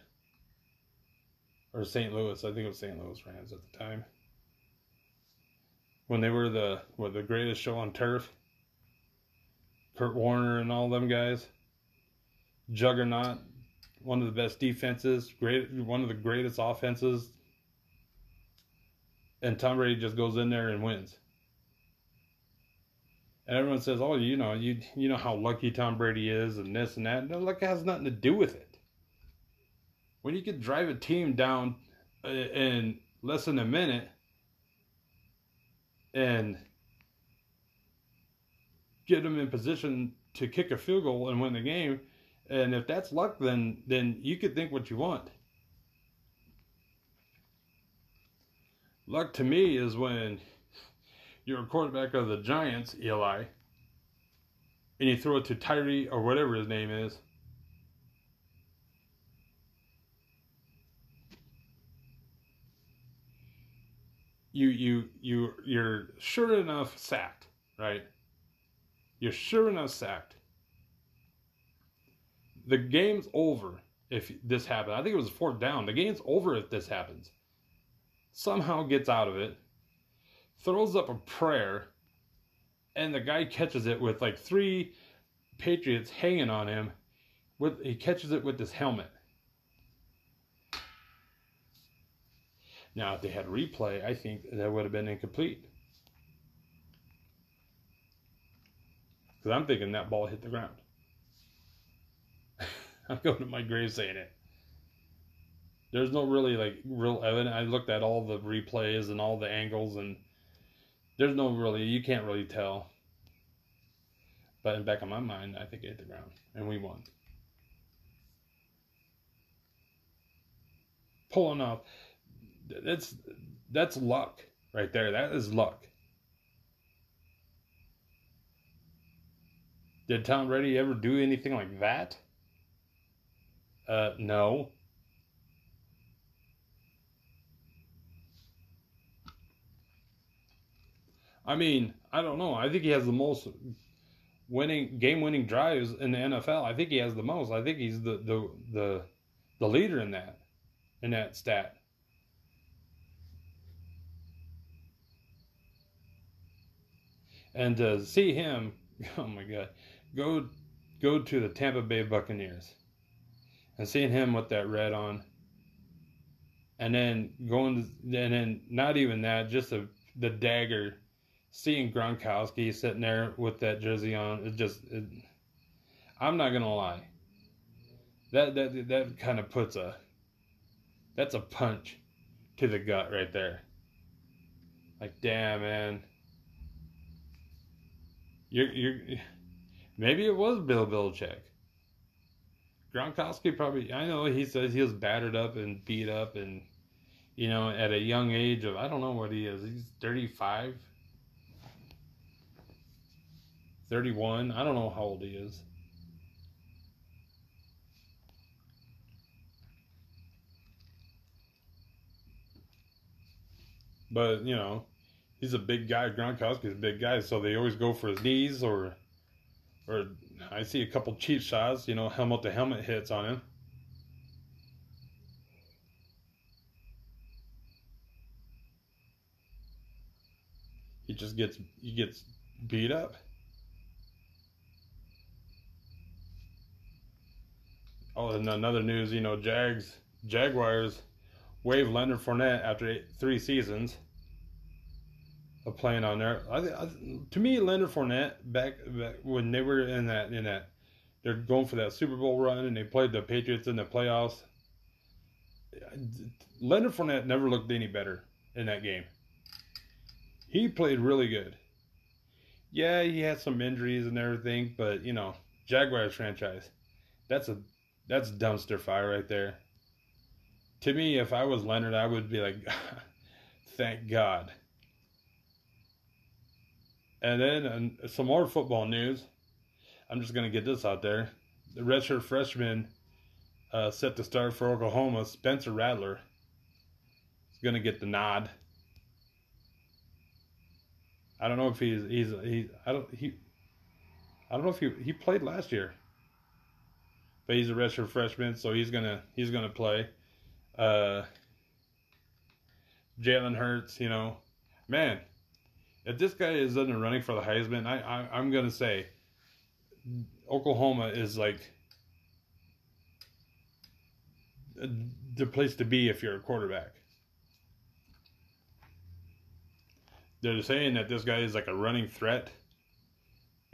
A: Or St. Louis, I think it was St. Louis Rams at the time. When they were the what the greatest show on turf. Kurt Warner and all them guys. Juggernaut, one of the best defenses, great one of the greatest offenses. And Tom Brady just goes in there and wins. And everyone says, "Oh, you know, you you know how lucky Tom Brady is, and this and that." No, luck has nothing to do with it. When you can drive a team down uh, in less than a minute, and get them in position to kick a field goal and win the game, and if that's luck, then then you could think what you want. Luck to me is when you're a quarterback of the Giants, Eli, and you throw it to Tyree or whatever his name is. You you you you're sure enough sacked, right? You're sure enough sacked. The game's over if this happens. I think it was fourth down. The game's over if this happens. Somehow gets out of it throws up a prayer, and the guy catches it with like three Patriots hanging on him. With he catches it with his helmet. Now, if they had replay, I think that would have been incomplete. Because I'm thinking that ball hit the ground. I'm going to my grave saying it. There's no really like real evidence. I looked at all the replays and all the angles, and there's no really, you can't really tell. But in back of my mind, I think it hit the ground, and we won. Pulling off, that's that's luck right there. That is luck. Did Tom Brady ever do anything like that? Uh, no. I mean, I don't know. I think he has the most winning game winning drives in the NFL. I think he has the most. I think he's the the the, the leader in that in that stat. And to see him, oh my god, go go to the Tampa Bay Buccaneers and seeing him with that red on, and then going to, and then not even that, just the the dagger seeing Gronkowski sitting there with that jersey on, it just, it, I'm not gonna lie. That that that kind of puts a, that's a punch to the gut right there. Like, damn, man. You're you're, maybe it was Bill Belichick. Gronkowski probably. I know he says he was battered up and beat up and, you know, at a young age of I don't know what he is. He's thirty five 31. I don't know how old he is. But, you know, he's a big guy. Gronkowski's a big guy, so they always go for his knees or or I see a couple cheap shots, you know, helmet to helmet hits on him. He just gets he gets beat up. Oh, and another news, you know, Jags, Jaguars waived Leonard Fournette after eight, three seasons playing on there. I, I, to me, Leonard Fournette back, back when they were in that in that they're going for that Super Bowl run and they played the Patriots in the playoffs. Leonard Fournette never looked any better in that game. He played really good. Yeah, he had some injuries and everything, but you know, Jaguars franchise. That's a that's dumpster fire right there. To me, if I was Leonard, I would be like, thank God. And then some more football news. I'm just going to get this out there. the redshirt freshman uh, set to start for Oklahoma, Spencer Rattler, is going to get the nod. I don't know if he's he's he I don't he I don't know if he he played last year, but he's a redshirt freshman, so he's gonna he's gonna play. Uh, Jalen Hurts, you know, man, if this guy is in the running for the Heisman, I, I I'm gonna say Oklahoma is like the place to be if you're a quarterback. They're saying that this guy is like a running threat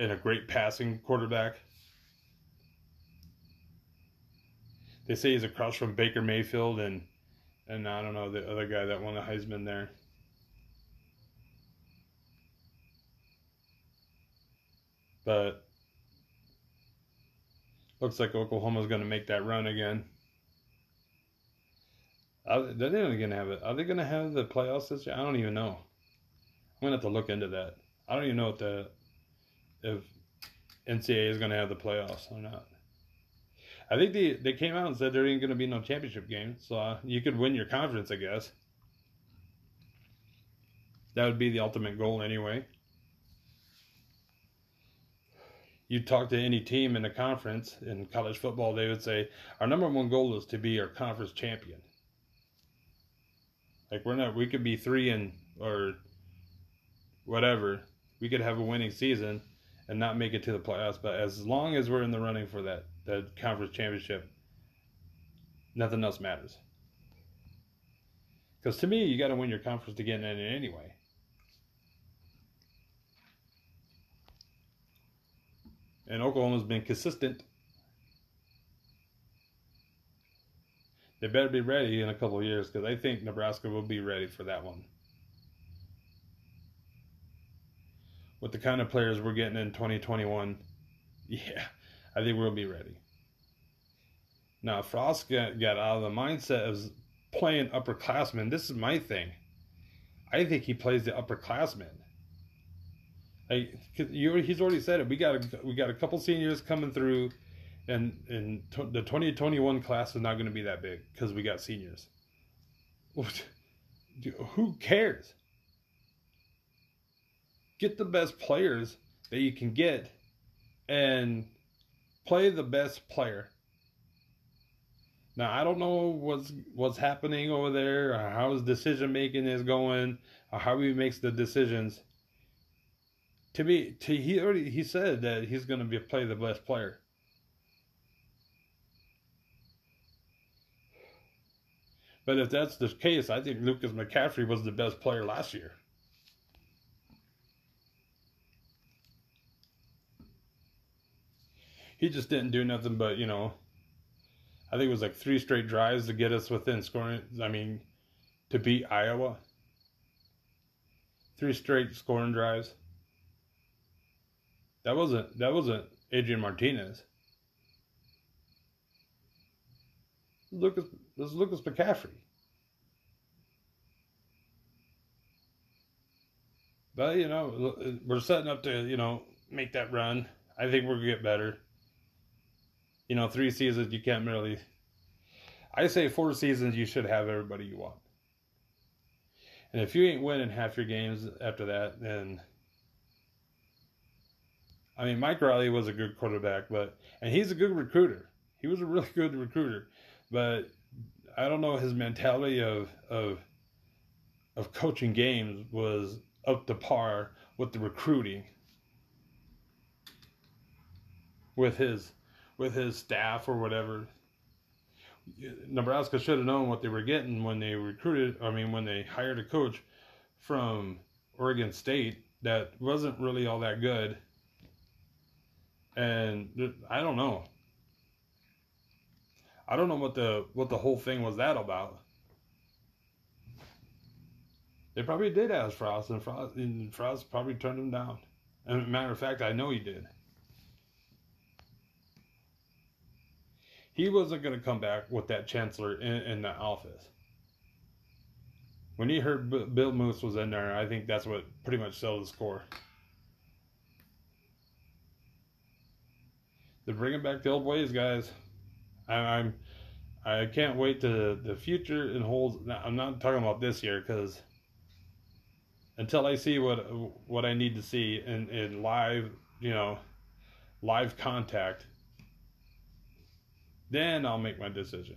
A: and a great passing quarterback. They say he's across from Baker Mayfield and and I don't know the other guy that won the Heisman there. But looks like Oklahoma's going to make that run again. Are they going to have it? Are they going to have the playoffs this year? I don't even know. I'm gonna have to look into that. I don't even know if the if NCAA is gonna have the playoffs or not. I think they they came out and said there ain't gonna be no championship game, so uh, you could win your conference, I guess. That would be the ultimate goal, anyway. You talk to any team in the conference in college football, they would say our number one goal is to be our conference champion. Like we're not, we could be three and or whatever, we could have a winning season and not make it to the playoffs. But as long as we're in the running for that that conference championship, nothing else matters. Because to me, you got to win your conference to get in it anyway. And Oklahoma's been consistent. They better be ready in a couple of years because I think Nebraska will be ready for that one. with the kind of players we're getting in 2021, yeah, I think we'll be ready. Now, Frost got, got out of the mindset of playing upperclassmen. This is my thing. I think he plays the upperclassmen. Like, you, he's already said it. We got a, we got a couple seniors coming through, and and the 2021 class is not going to be that big because we got seniors. Who cares? get the best players that you can get and play the best player. Now I don't know what's what's happening over there, or how his decision making is going, or how he makes the decisions. To be to he already he said that he's going to be play the best player. But if that's the case, I think Lucas McCaffrey was the best player last year. he just didn't do nothing but you know I think it was like three straight drives to get us within scoring. I mean, to beat Iowa. Three straight scoring drives. That wasn't that wasn't Adrian Martinez. Lucas this is Lucas McCaffrey. But you know, we're setting up to you know make that run. I think we're gonna get better you know, three seasons you can't really. I say four seasons you should have everybody you want. And if you ain't winning half your games after that, then I mean, Mike Riley was a good quarterback, but and he's a good recruiter. He was a really good recruiter, but I don't know his mentality of of of coaching games was up to par with the recruiting with his with his staff or whatever. Nebraska should have known what they were getting when they recruited. I mean, when they hired a coach from Oregon State that wasn't really all that good. And I don't know. I don't know what the what the whole thing was that about. They probably did ask Frost, and Frost, and Frost probably turned him down. Matter of fact, I know he did. he wasn't going to come back with that chancellor in, in the office. When he heard B- Bill Moos was in there, I think that's what pretty much settled the score. They're bringing back the old ways, guys. I'm I can't wait to the future and holds. I'm not talking about this year because until I see what what I need to see in in live, you know, live contact, then I'll make my decision.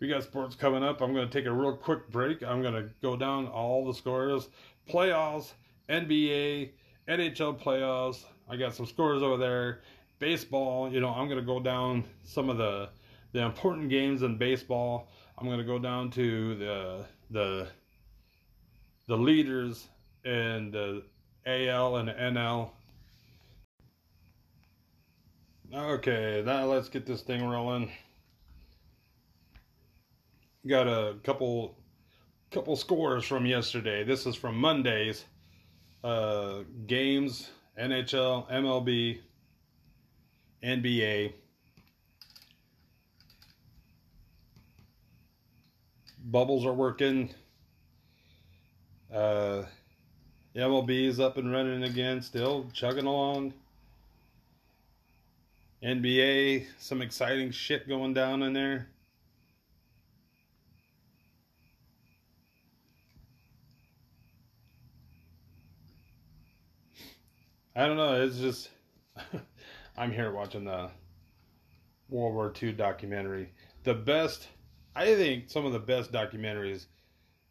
A: We got sports coming up. I'm going to take a real quick break. I'm going to go down all the scores, playoffs, NBA, NHL playoffs. I got some scores over there. Baseball, you know, I'm going to go down some of the the important games in baseball. I'm going to go down to the the the leaders in the AL and the NL. Okay, now let's get this thing rolling. Got a couple couple scores from yesterday. This is from Monday's uh, games, NHL, MLB, NBA. Bubbles are working. Uh, MLB is up and running again, still chugging along. NBA, some exciting shit going down in there. I don't know. It's just I'm here watching the World War II documentary. The best, I think, some of the best documentaries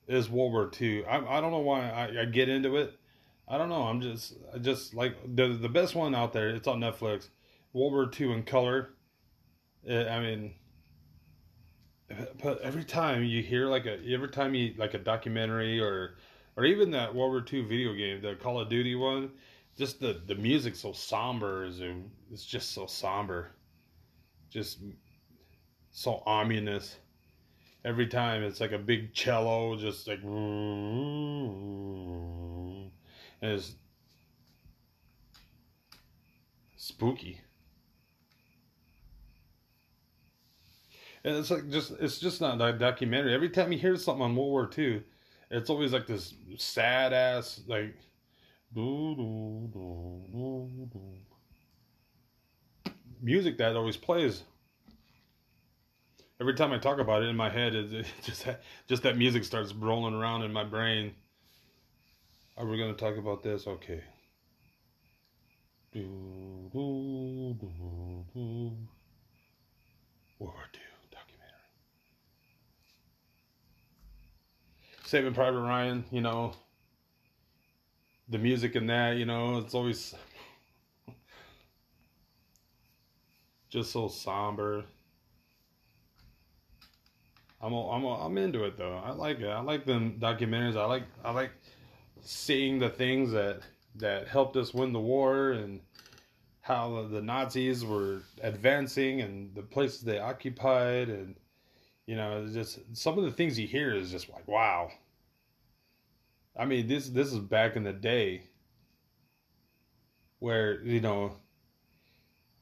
A: is World War II. I, I don't know why I, I get into it. I don't know. I'm just I just like the the best one out there. It's on Netflix. World War II in color. It, I mean, but every time you hear like a every time you like a documentary or or even that World War II video game, the Call of Duty one just the the music so somber and um, it's just so somber. Just so ominous. Every time it's like a big cello just like and it's spooky. And it's like just it's just not a documentary. Every time you hear something on world war ii it's always like this sad ass like Music that always plays. Every time I talk about it in my head, it, just just that music starts rolling around in my brain. Are we going to talk about this? Okay. World War II documentary. Saving Private Ryan, you know, the music in that, you know, it's always just so somber. I'm a, I'm a, I'm into it though. I like it. I like the documentaries. I like I like seeing the things that that helped us win the war and how the Nazis were advancing and the places they occupied and you know just some of the things you hear is just like wow I mean, this this is back in the day where you know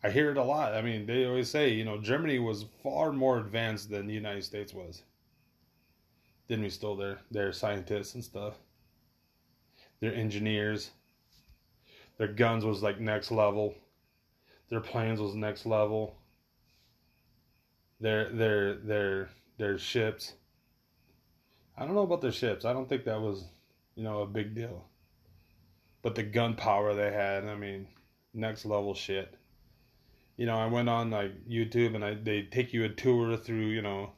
A: I hear it a lot. I mean, they always say you know Germany was far more advanced than the United States was. Then we stole their their scientists and stuff, their engineers. Their guns was like next level. Their planes was next level. Their their their their ships. I don't know about their ships. I don't think that was you know, a big deal. But the gunpowder they had, I mean, next level shit. You know, I went on like YouTube and I they take you a tour through, you know,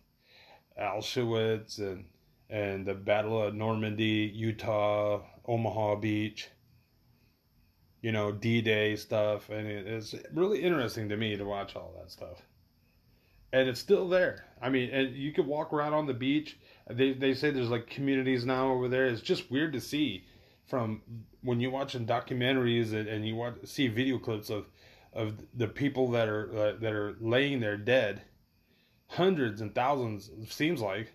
A: Auschwitz and and the Battle of Normandy, Utah, Omaha Beach. You know, D-Day stuff, and it, it's really interesting to me to watch all that stuff. And it's still there. I mean, and you could walk around on the beach they they say there's like communities now over there. It's just weird to see from when you're watching documentaries and, and you watch see video clips of of the people that are uh, that are laying there dead, hundreds and thousands seems like,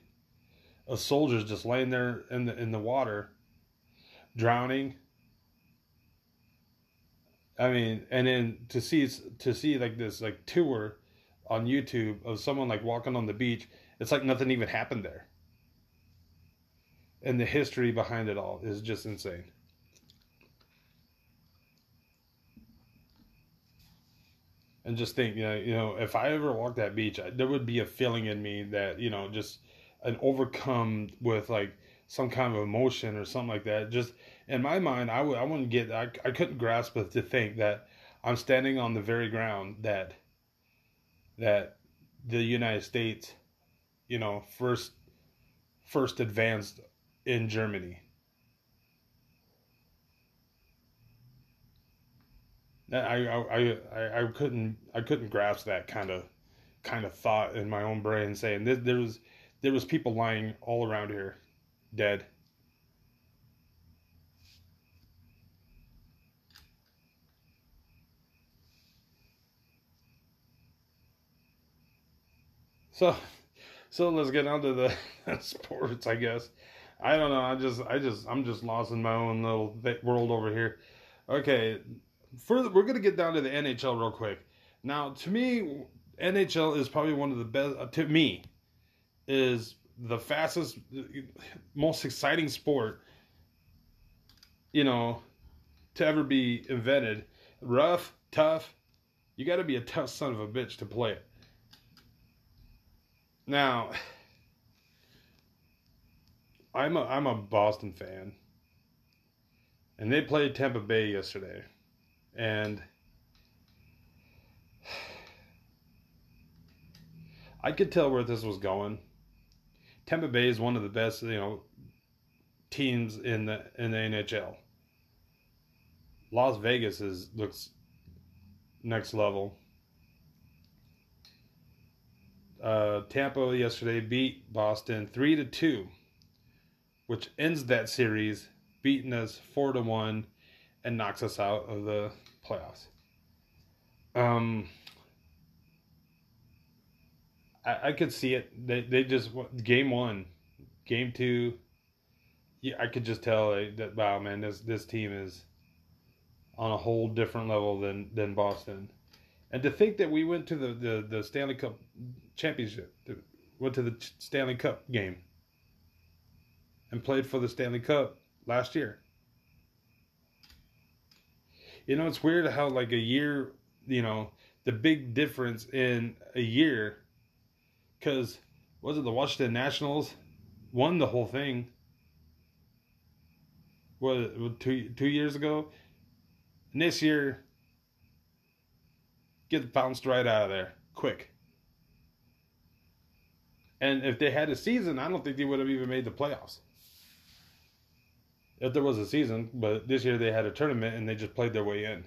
A: of soldiers just laying there in the in the water, drowning. I mean, and then to see to see like this like tour on YouTube of someone like walking on the beach, it's like nothing even happened there and the history behind it all is just insane. And just think, you know, you know, if I ever walked that beach, I, there would be a feeling in me that you know, just an overcome with like some kind of emotion or something like that. Just in my mind, I would, I wouldn't get, I, I couldn't grasp it to think that I'm standing on the very ground that that the United States, you know, first first advanced in Germany. I, I, I, I couldn't I couldn't grasp that kind of kind of thought in my own brain saying there, there was there was people lying all around here dead so so let's get on to the sports i guess i don't know. I just i just i'm just lost in my own little world over here. Okay further we're gonna get down to the nhl real quick. Now to me nhl is probably one of the best uh, to me is the fastest most exciting sport you know to ever be invented. Rough tough you got to be a tough son of a bitch to play it. Now, I'm a I'm a Boston fan, and they played Tampa Bay yesterday, and I could tell where this was going. Tampa Bay is one of the best, you know, teams in the in the NHL. Las Vegas is looks next level uh, Tampa yesterday beat Boston three to two, which ends that series, beating us four to one, and knocks us out of the playoffs. Um, I, I could see it. They they just game one, game two. Yeah, I could just tell that wow, man, this this team is on a whole different level than than Boston. And to think that we went to the, the, the Stanley Cup championship, went to the Stanley Cup game, and played for the Stanley Cup last year. You know, it's weird how like a year, you know, the big difference in a year, because was it the Washington Nationals won the whole thing? What two two years ago? And this year get bounced right out of there quick. And if they had a season, I don't think they would have even made the playoffs. If there was a season, but this year they had a tournament and they just played their way in.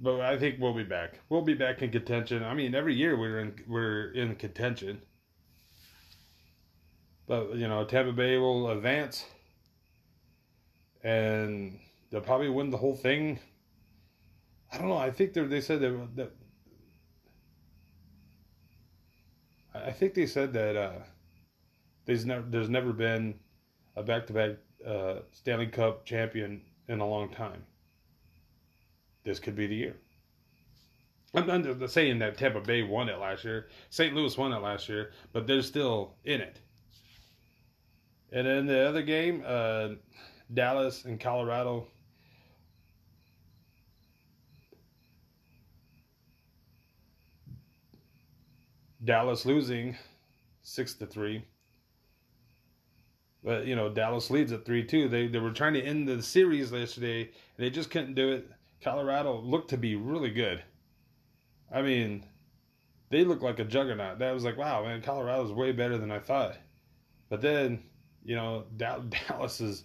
A: But I think we'll be back. We'll be back in contention. I mean, every year we're in we're in contention. But you know, Tampa Bay will advance, and they'll probably win the whole thing. I don't know. I think they they said that, that I think they said that uh, there's never there's never been a back to back Stanley Cup champion in a long time. This could be the year. I'm not saying that Tampa Bay won it last year. St. Louis won it last year, but they're still in it. And in the other game, uh, Dallas and Colorado. Dallas losing six to three. But you know, Dallas leads at three two. They they were trying to end the series yesterday, and they just couldn't do it. Colorado looked to be really good. I mean, they looked like a juggernaut. That was like, wow, man, Colorado's way better than I thought. But then you know, Dallas is.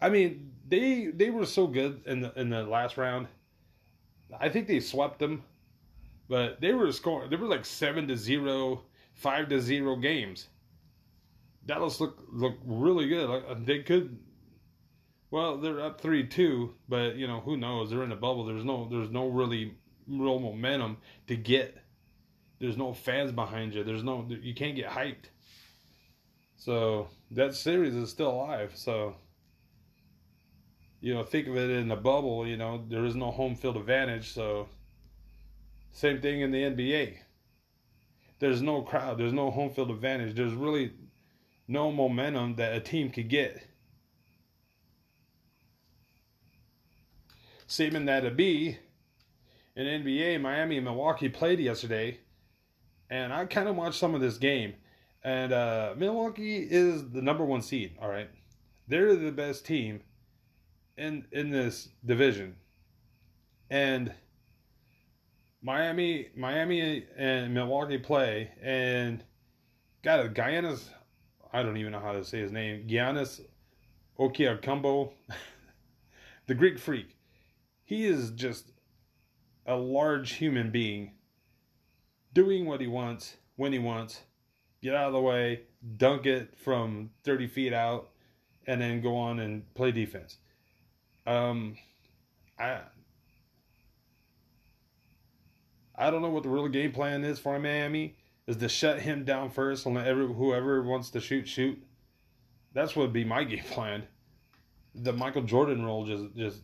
A: I mean, they they were so good in the in the last round. I think they swept them, but they were scoring. They were like seven to zero, five to zero games. Dallas look look really good. Like uh, they could. Well, they're up three two, but you know who knows? They're in a bubble. There's no there's no really real momentum to get. There's no fans behind you. There's no you can't get hyped. So that series is still alive. So you know, think of it in a bubble. You know, there is no home field advantage. So same thing in the NBA. there's no crowd, there's no home field advantage, there's really no momentum that a team could get. Statement that a B in NBA, Miami and Milwaukee played yesterday, and I kind of watched some of this game. And uh, Milwaukee is the number one seed. All right, they're the best team in in this division, and Miami, Miami and Milwaukee play, and got a Giannis. I don't even know how to say his name. Giannis Okiakumbo, the Greek freak. He is just a large human being doing what he wants when he wants, get out of the way, dunk it from 30 feet out, and then go on and play defense. Um, I I don't know what the real game plan is for Miami. Is to shut him down first and let every, whoever wants to shoot shoot. That's what would be my game plan. The Michael Jordan role just just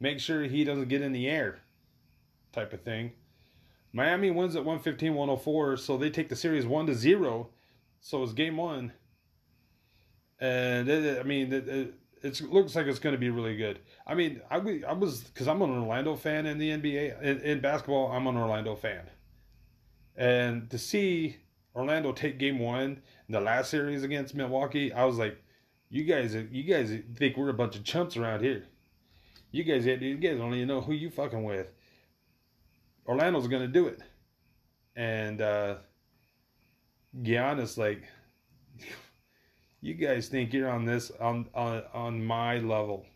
A: make sure he doesn't get in the air type of thing. Miami wins at 115 104, so they take the series 1 to 0. So it's game one. And it, I mean, it, it, it, looks like it's going to be really good. I mean, I, I was, because I'm an Orlando fan in the NBA, in, in basketball, I'm an Orlando fan. And to see Orlando take game one in the last series against Milwaukee, I was like, you guys, you guys think we're a bunch of chumps around here. You guys, you guys don't even know who you fucking with. Orlando's going to do it. And uh, Giannis, like, you guys think you're on this on on on my level.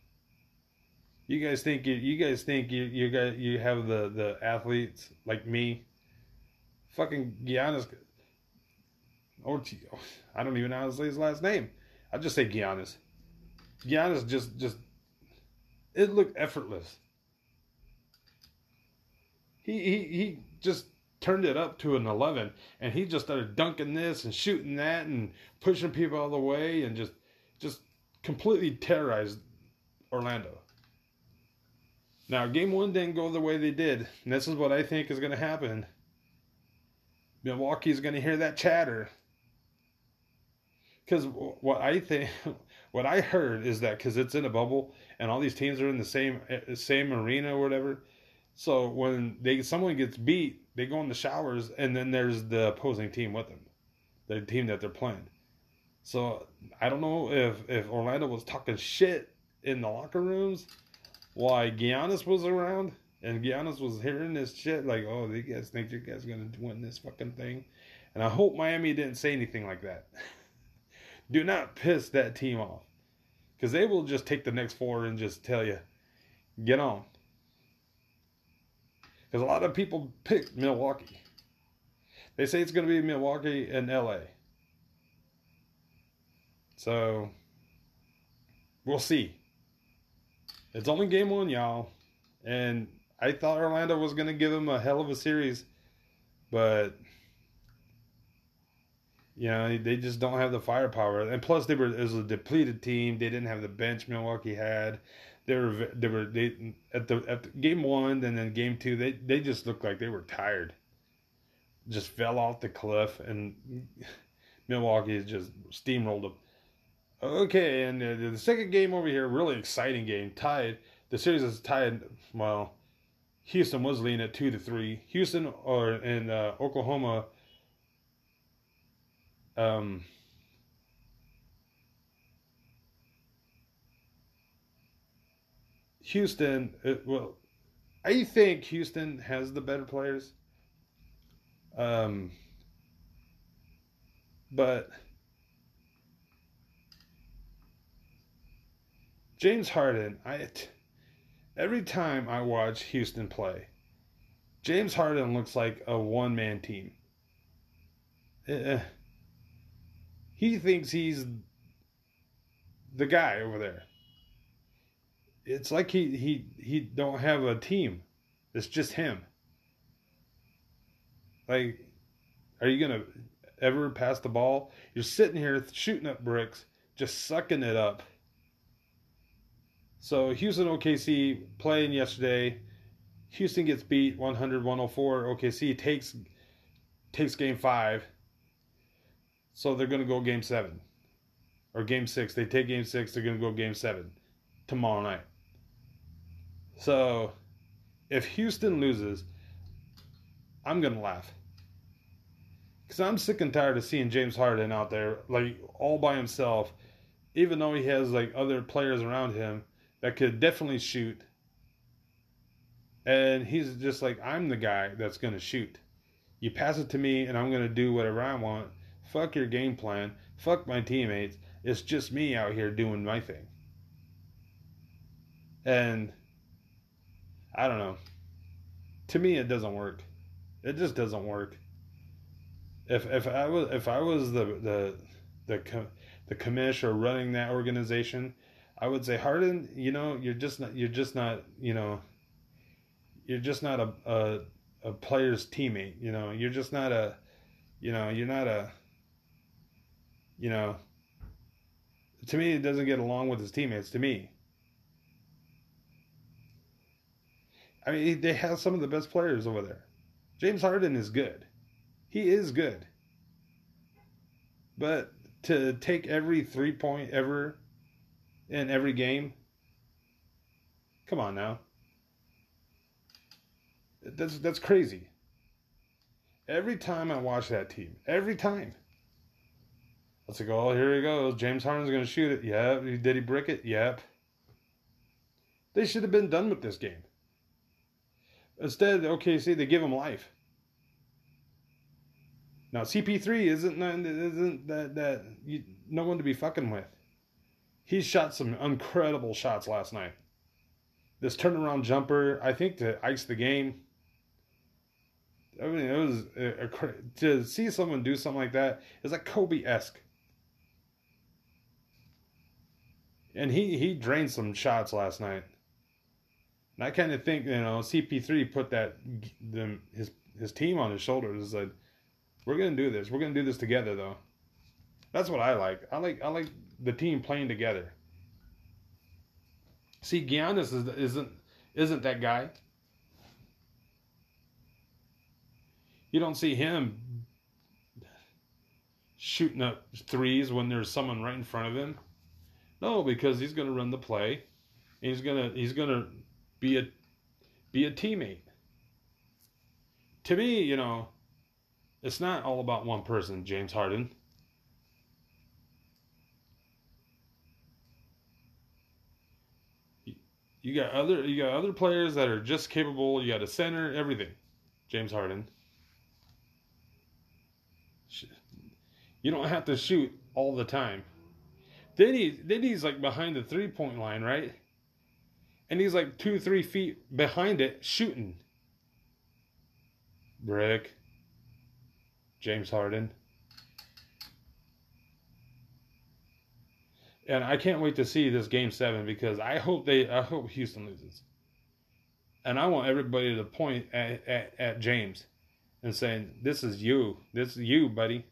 A: You guys think you you guys think you you got you have the the athletes like me. Fucking Giannis. Or I don't even know how to say his last name. I just say Giannis. Giannis just just it looked effortless he he he just turned it up to an 11 and he just started dunking this and shooting that and pushing people all the way and just just completely terrorized Orlando. Now, game one didn't go the way they did, and this is what I think is going to happen. Milwaukee's going to hear that chatter. Because what I think, what I heard is that because it's in a bubble and all these teams are in the same eh, same arena or whatever, so when they someone gets beat, they go in the showers, and then there's the opposing team with them, the team that they're playing. So I don't know if if Orlando was talking shit in the locker rooms while Giannis was around, and Giannis was hearing this shit like, "Oh, you guys think you guys gonna win this fucking thing?" And I hope Miami didn't say anything like that. Do not piss that team off, because they will just take the next four and just tell you, "Get on." Because a lot of people pick Milwaukee. They say it's going to be Milwaukee and LA. So we'll see. It's only game one, y'all. And I thought Orlando was going to give them a hell of a series, but you know they just don't have the firepower. And plus, they were it was a depleted team. They didn't have the bench Milwaukee had they were they were they at the at the, game one and then game two they they just looked like they were tired, just fell off the cliff and Milwaukee just steamrolled them. Okay, and the, the second game over here, really exciting game, tied. The series is tied. Well, Houston was leading at two to three. Houston or in uh, Oklahoma. Um, Houston, it, well, I think Houston has the better players. Um, but James Harden, I every time I watch Houston play, James Harden looks like a one man team. Uh, he thinks he's the guy over there it's like he he he don't have a team. It's just him. Like, are you gonna ever pass the ball? You're sitting here shooting up bricks, just sucking it up. So Houston OKC playing yesterday. Houston gets beat 100 104. OKC takes takes game five. So they're going to go game seven or game six. They take game six, they're going to go game seven tomorrow night. So if Houston loses, I'm going to laugh. Because I'm sick and tired of seeing James Harden out there, like all by himself, even though he has like other players around him that could definitely shoot. And he's just like, I'm the guy that's going to shoot. You pass it to me, and I'm going to do whatever I want. Fuck your game plan. Fuck my teammates. It's just me out here doing my thing. And I don't know. To me, it doesn't work. It just doesn't work. If if I was if I was the the the the commissioner running that organization, I would say Harden. You know, you're just not. You're just not. You know. You're just not a a, a player's teammate. You know, you're just not a. You know, you're not a. You know, to me, it doesn't get along with his teammates. To me, I mean, they have some of the best players over there. James Harden is good. He is good. But to take every three point ever in every game, come on now. That's that's crazy. Every time I watch that team, every time. Let's like, oh, here he goes. James Harden's going to shoot it. Yep. Did he brick it? Yep. They should have been done with this game. Instead, OKC, they give him life. Now, CP3 isn't isn't that that you, no one to be fucking with. He shot some incredible shots last night. This turnaround jumper, I think, to ice the game. I mean, it was a, a, to see someone do something like that is like Kobe esque. And he he drained some shots last night. And I kind of think you know CP3 put that them his his team on his shoulders. Is like, we're gonna do this. We're gonna do this together though. That's what I like. I like I like the team playing together. See, Giannis is, isn't isn't that guy. You don't see him shooting up threes when there's someone right in front of him. No, because he's going to run the play. He's going to he's going to be a be a teammate. To me, you know, it's not all about one person, James Harden. You got other you got other players that are just capable. You got a center, everything. James Harden. You don't have to shoot all the time. Then he then he's like behind the three point line, right? And he's like two, three feet behind it shooting. Brick. James Harden. And I can't wait to see this game seven because I hope they I hope Houston loses. And I want everybody to point at, at, at James and saying, This is you. This is you, buddy.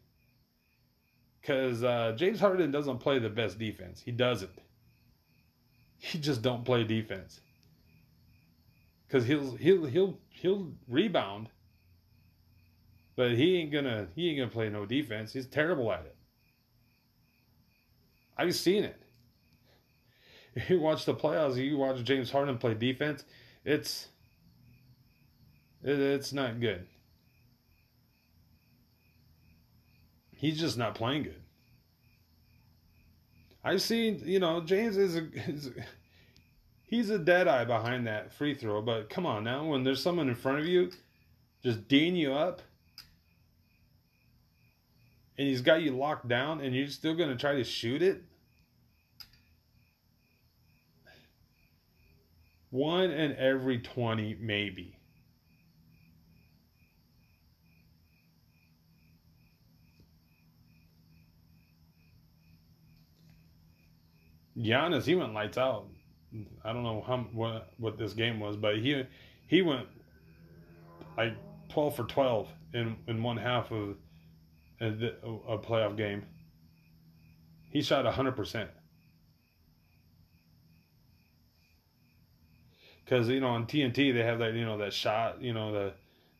A: Because uh, James Harden doesn't play the best defense. He doesn't. He just don't play defense. Because he'll he'll he'll he'll rebound, but he ain't gonna he ain't gonna play no defense. He's terrible at it. I've seen it. If you watch the playoffs, you watch James Harden play defense. It's it, it's not good. He's just not playing good. I've seen, you know, James is, a, is he's a dead eye behind that free throw, but come on now, when there's someone in front of you just D'ing you up and he's got you locked down and you're still to try to shoot it? One in every 20, maybe. Giannis, he went lights out. I don't know how what what this game was, but he he went like twelve for twelve in in one half of a, a playoff game. He shot hundred percent. Because you know on TNT they have that you know that shot you know the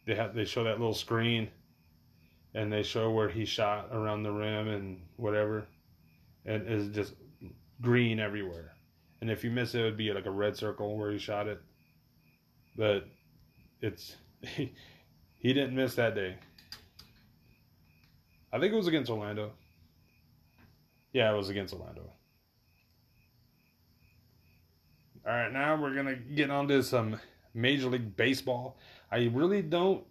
A: they have they show that little screen, and they show where he shot around the rim and whatever, and it's just green everywhere. And if you miss it, it would be like a red circle where he shot it. But it's he, he didn't miss that day. I think it was against Orlando. Yeah, it was against Orlando. All right, now we're gonna get on to some Major League Baseball. I really don't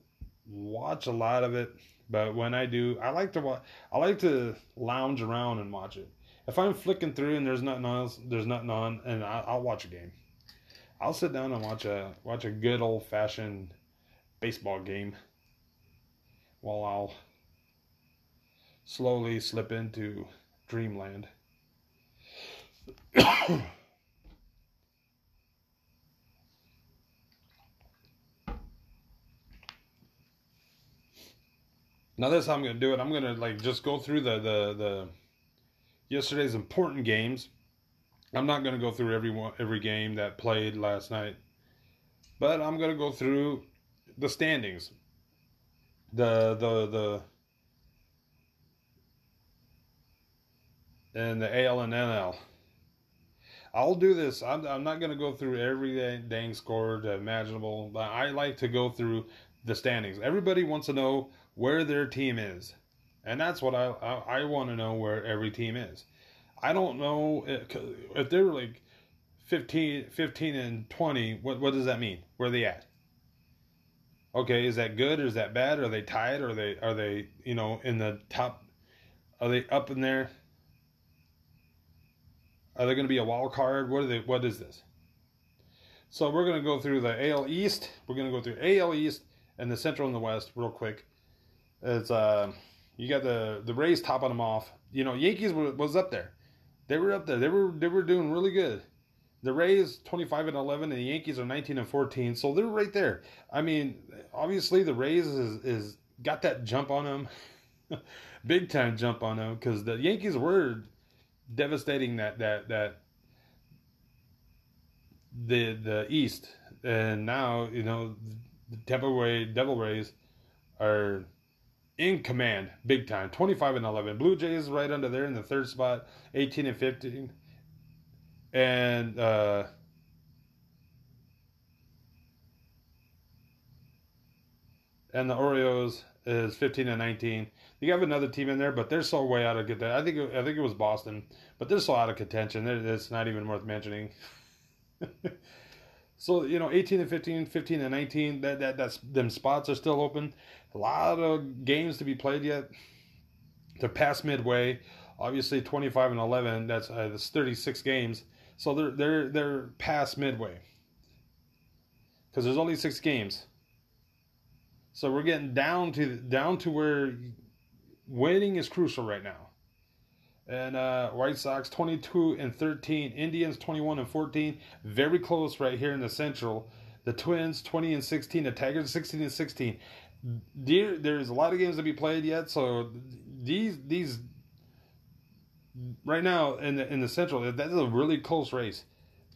A: watch a lot of it, but when I do, I like to watch. I like to lounge around and watch it. If I'm flicking through and there's nothing else, there's nothing on, and I, I'll watch a game. I'll sit down and watch a watch a good old fashioned baseball game while I'll slowly slip into dreamland. now this how I'm gonna do it. I'm gonna like just go through the the the yesterday's important games. I'm not gonna go through every every game that played last night, but I'm gonna go through the standings. The the the and the AL and NL. I'll do this. I'm, I'm not going to go through every dang score imaginable, but I like to go through the standings. Everybody wants to know where their team is, and that's what I I, I want to know where every team is. I don't know if, if they're like 15, 15 and 20. What what does that mean? Where are they at? Okay, is that good or is that bad? Are they tied? Are they are they you know in the top? Are they up in there? Are they going to be a wild card? What are they? What is this? So we're going to go through the AL East. We're going to go through AL East and the Central and the West real quick. It's uh, you got the the Rays topping them off. You know, Yankees was up there. They were up there. They were they were doing really good. The Rays 25 and 11 and the Yankees are 19 and 14. So they're right there. I mean, obviously the Rays is is got that jump on them. Big time jump on them cuz the Yankees were devastating that that that the the East and now, you know, the Tampa Bay Devil Rays are in command big time 25 and 11 blue jays right under there in the third spot 18 and 15 and uh, and the Orioles is 15 and 19. You have another team in there, but they're so way out of contention. I think it, I think it was Boston, but they're so out of contention. It's not even worth mentioning. so you know, 18 and 15, 15 and 19. That that that's them spots are still open. A lot of games to be played yet. They're past midway. Obviously, 25 and 11. That's uh, that's 36 games. So they're they're they're past midway. Because there's only six games. So we're getting down to down to where winning is crucial right now. And uh, White Sox 22 and 13, Indians 21 and 14, very close right here in the Central. The Twins 20 and 16, the Tigers 16 and 16. There, there's a lot of games to be played yet, so these these right now in the in the Central, that is a really close race.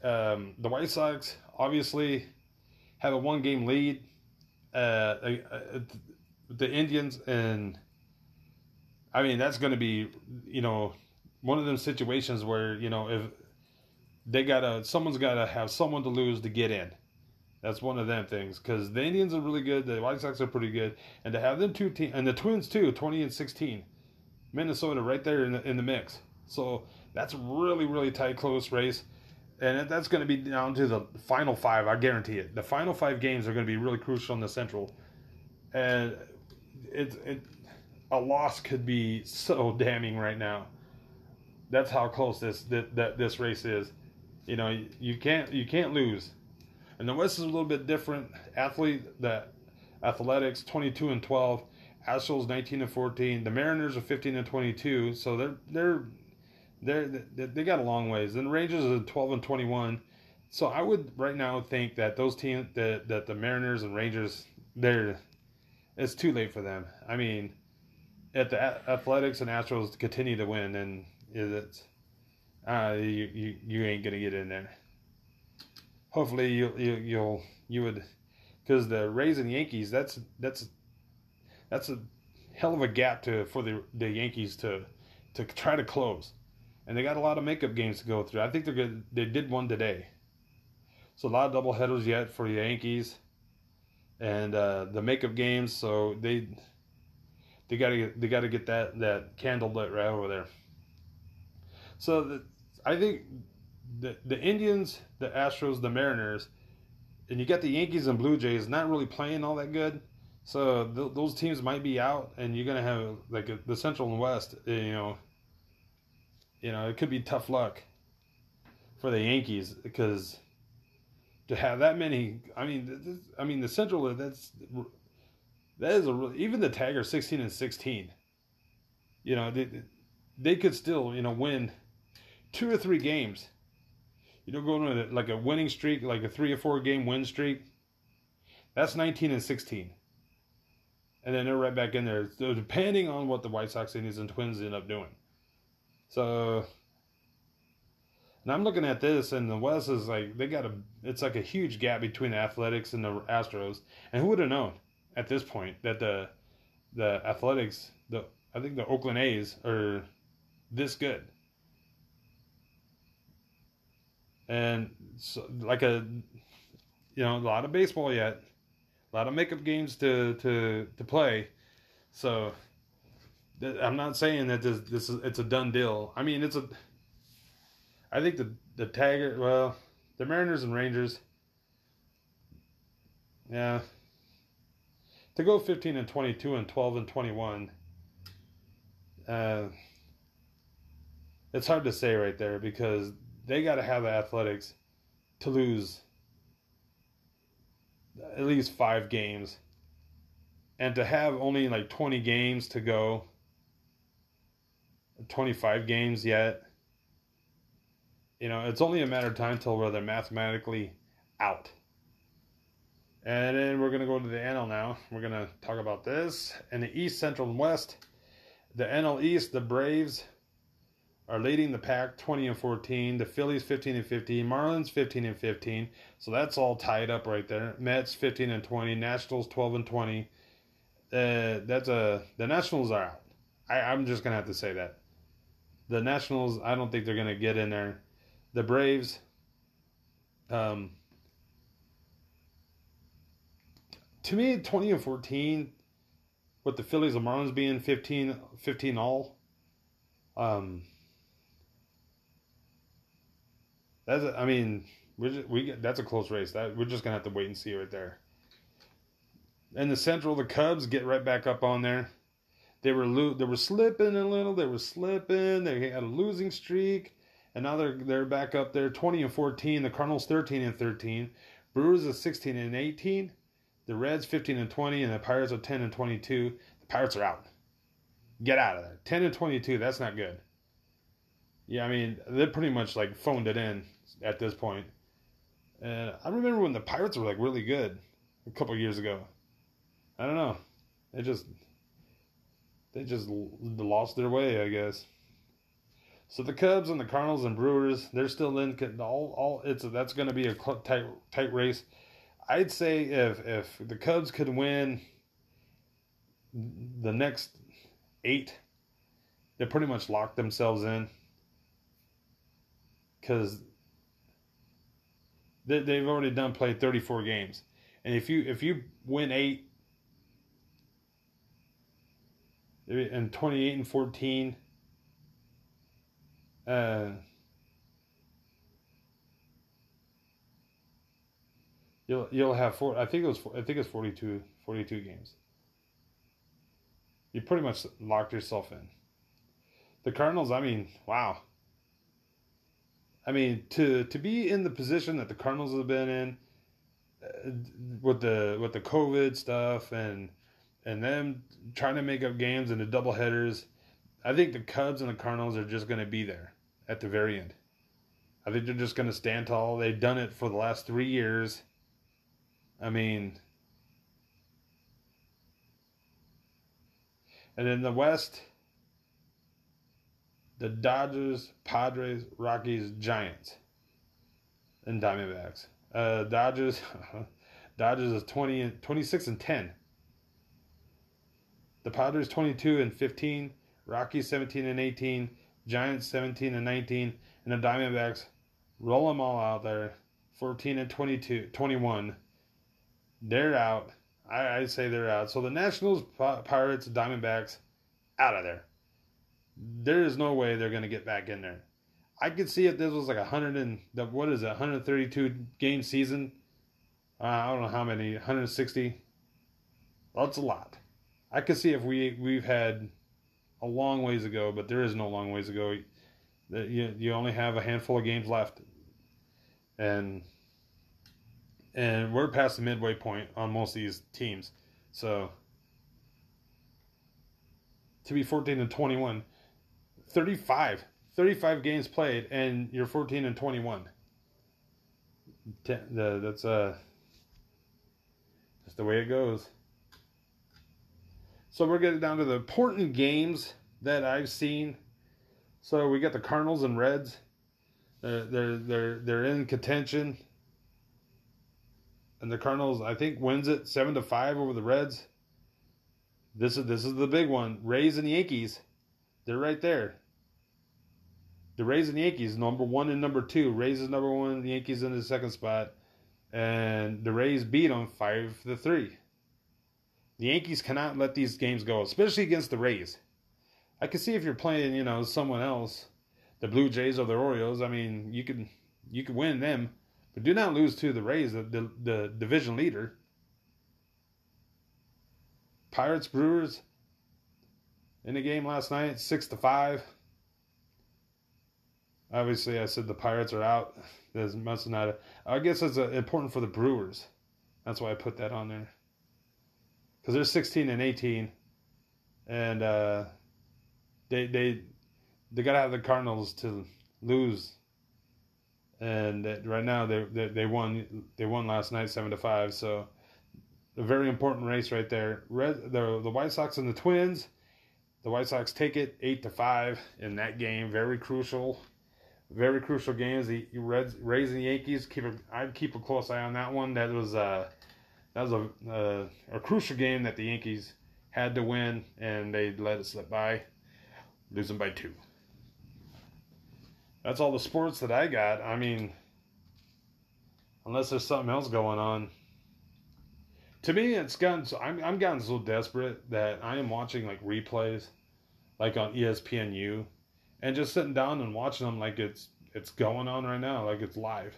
A: Um, the White Sox obviously have a one game lead. Uh, uh, uh, the Indians and I mean that's going to be you know one of them situations where you know if they gotta someone's gotta have someone to lose to get in. That's one of them things because the Indians are really good. The White Sox are pretty good, and to have them two teams and the Twins too, twenty and sixteen, Minnesota right there in the in the mix. So that's really, really tight, close race. And that's going to be down to the final five. I guarantee it. The final five games are going to be really crucial in the Central. And it, it, a loss could be so damning right now. That's how close this that, that this race is. You know, you can't you can't lose. And the West is a little bit different. Athlete that athletics 22 and 12 Astros 19 and 14 the Mariners are 15 and 22 so they're they're they're, they they got a long ways. And the Rangers are 12 and 21. So I would right now think that those teams that that the Mariners and Rangers they're it's too late for them. I mean, if the Athletics and Astros continue to win, then it's uh, you, you you ain't gonna get in there. Hopefully you you you'll you would because the Rays and Yankees that's that's that's a hell of a gap to for the the Yankees to to try to close, and they got a lot of makeup games to go through. I think they're good. They did one today, so a lot of double headers yet for the Yankees, and uh, the makeup games. So they they got to they got to get that that candle lit right over there. So the, I think the the Indians, the Astros, the Mariners, and you got the Yankees and Blue Jays not really playing all that good. So th- those teams might be out, and you're gonna have like a, the Central and West. Eh, you know, you know it could be tough luck for the Yankees because to have that many. I mean, this, I mean the Central. That's that is a even the Tigers sixteen and sixteen. You know they they could still you know win two or three games. You know, going with like a winning streak, like a three or four game win streak. That's nineteen and sixteen and then they're right back in there. So depending on what the White Sox, Indians, and Twins end up doing. So, and I'm looking at this, and the West is like they got a. It's like a huge gap between the Athletics and the Astros. And who would have known at this point that the the Athletics, the I think the Oakland A's are this good. And so, like a, you know, a lot of baseball yet a lot of makeup games to to to play. So th- I'm not saying that this this is it's a done deal. I mean, it's a. I think the the Tiger, well, the Mariners and Rangers. Yeah. To go 15 and 22 and 12 and 21. Uh, it's hard to say right there because they got to have the athletics to lose at least five games. And to have only like 20 games to go, 25 games yet, you know, it's only a matter of time till they're mathematically out. And then we're going to go to the NL now. We're going to talk about this. In the East, Central, and West, the NL East, the Braves are leading the pack 20 and 14. The Phillies 15 and 15. Marlins 15 and 15. So that's all tied up right there. Mets 15 and 20. Nationals 12 and 20. Uh, that's a the Nationals are out. I, I'm just gonna have to say that. The Nationals, I don't think they're gonna get in there. The Braves, um, to me, 20 and 14, with the Phillies and Marlins being 15, 15 all, um, That's a, I mean, we just, we that's a close race. That we're just gonna have to wait and see right there. And the Central, the Cubs get right back up on there. They were lo- they were slipping a little. They were slipping. They had a losing streak, and now they're they're back up there, twenty and fourteen. The Cardinals thirteen and thirteen. Brewers are sixteen and eighteen. The Reds fifteen and twenty, and the Pirates are ten and twenty-two. The Pirates are out. Get out of there. Ten and twenty-two. That's not good. Yeah, I mean they pretty much like phoned it in at this point. And I remember when the Pirates were like really good a couple years ago. I don't know. They just they just lost their way, I guess. So the Cubs and the Cardinals and Brewers, they're still in all all it's that's going to be a tight tight race. I'd say if if the Cubs could win the next 8, they pretty much locked themselves in cuz they, they've already done played 34 games. And if you if you win 8 and 28 and 14 uh you'll you'll have four I think it was I think it's 42 42 games. You pretty much locked yourself in. The Cardinals, I mean, wow. I mean, to to be in the position that the Cardinals have been in, uh, with the with the COVID stuff and and them trying to make up games and the double headers, I think the Cubs and the Cardinals are just going to be there at the very end. I think they're just going to stand tall. They've done it for the last three years. I mean, and in the West the Dodgers, Padres, Rockies, Giants, and Diamondbacks. Uh, Dodgers, Dodgers is 20 and 26 and 10. The Padres 22 and 15, Rockies 17 and 18, Giants 17 and 19, and the Diamondbacks roll them all out there 14 and 22, 21. They're out. I, I say they're out. So the Nationals, Pirates, Diamondbacks, out of there. There is no way they're going to get back in there. I could see if this was like a hundred and what is it, 132 game season. Uh, I don't know how many, 160. That's a lot. I could see if we we've had a long ways to go, but there is no long ways to go. You you only have a handful of games left, and and we're past the midway point on most of these teams. So to be 14 and 21, 35, 35 games played, and you're 14 and 21. That's uh, just the way it goes. So we're getting down to the important games that I've seen. So we got the Cardinals and Reds. They're they're they're, they're in contention and the Cardinals, I think, wins it seven to five over the Reds. This is this is the big one. Rays and Yankees, they're right there. The Rays and the Yankees, number one and number two. Rays is number one, the Yankees in the second spot, and the Rays beat them five to three. The Yankees cannot let these games go, especially against the Rays. I can see if you're playing, you know, someone else, the Blue Jays or the Orioles. I mean, you can you can win them. But do not lose to the Rays, the, the, the division leader. Pirates Brewers in the game last night, six to five. Obviously, I said the Pirates are out. There's not. I guess it's uh, important for the Brewers. That's why I put that on there. Because they're 16 and 18, and uh, they they they gotta have the Cardinals to lose and right now they, they they won they won last night seven to five. So a very important race right there. Red the the White Sox and the Twins. The White Sox take it eight to five in that game. Very crucial, very crucial games. The Reds Rays and Yankees keep a I'd keep a close eye on that one. That was uh that was a uh, a crucial game that the Yankees had to win and they let it slip by, losing by two that's all the sports that I got. I mean, unless there's something else going on. To me, it's gotten. So, I'm I'm gotten so desperate that I am watching like replays, like on ESPNU, and just sitting down and watching them like it's it's going on right now, like it's live.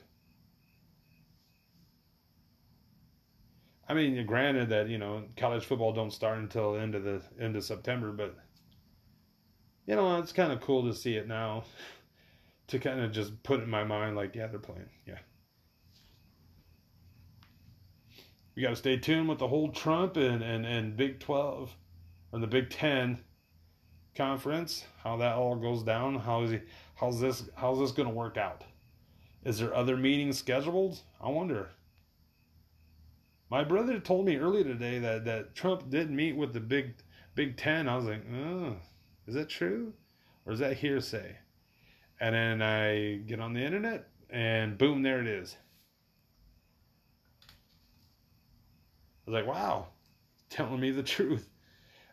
A: I mean, granted that you know college football don't start until end of the end of September, but you know it's kind of cool to see it now to kind of just put in my mind like, yeah, they're playing. Yeah. We got to stay tuned with the whole Trump and, and, and Big 12 and the Big 10 conference, how that all goes down. How is he, how's this, how's this going to work out? Is there other meetings scheduled? I wonder. My brother told me earlier today that, that Trump did meet with the Big Big Ten. I was like, oh, is that true? Or is that hearsay? And then I get on the internet and boom, there it is. I was like, wow, telling me the truth.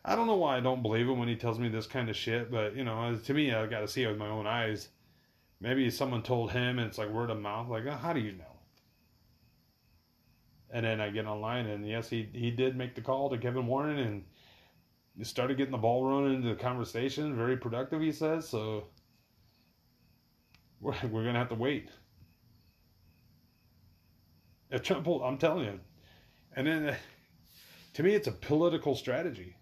A: I don't know why I don't believe him when he tells me this kind of shit, but you know, to me, I got to see it with my own eyes. Maybe someone told him, and it's like word of mouth. Like, oh, how do you know? And then I get online, and yes, he he did make the call to Kevin Warren, and started getting the ball rolling into the conversation. Very productive, he says. So we're, we're to have to wait. If Trump, I'm telling you. And then, to me, it's a political strategy.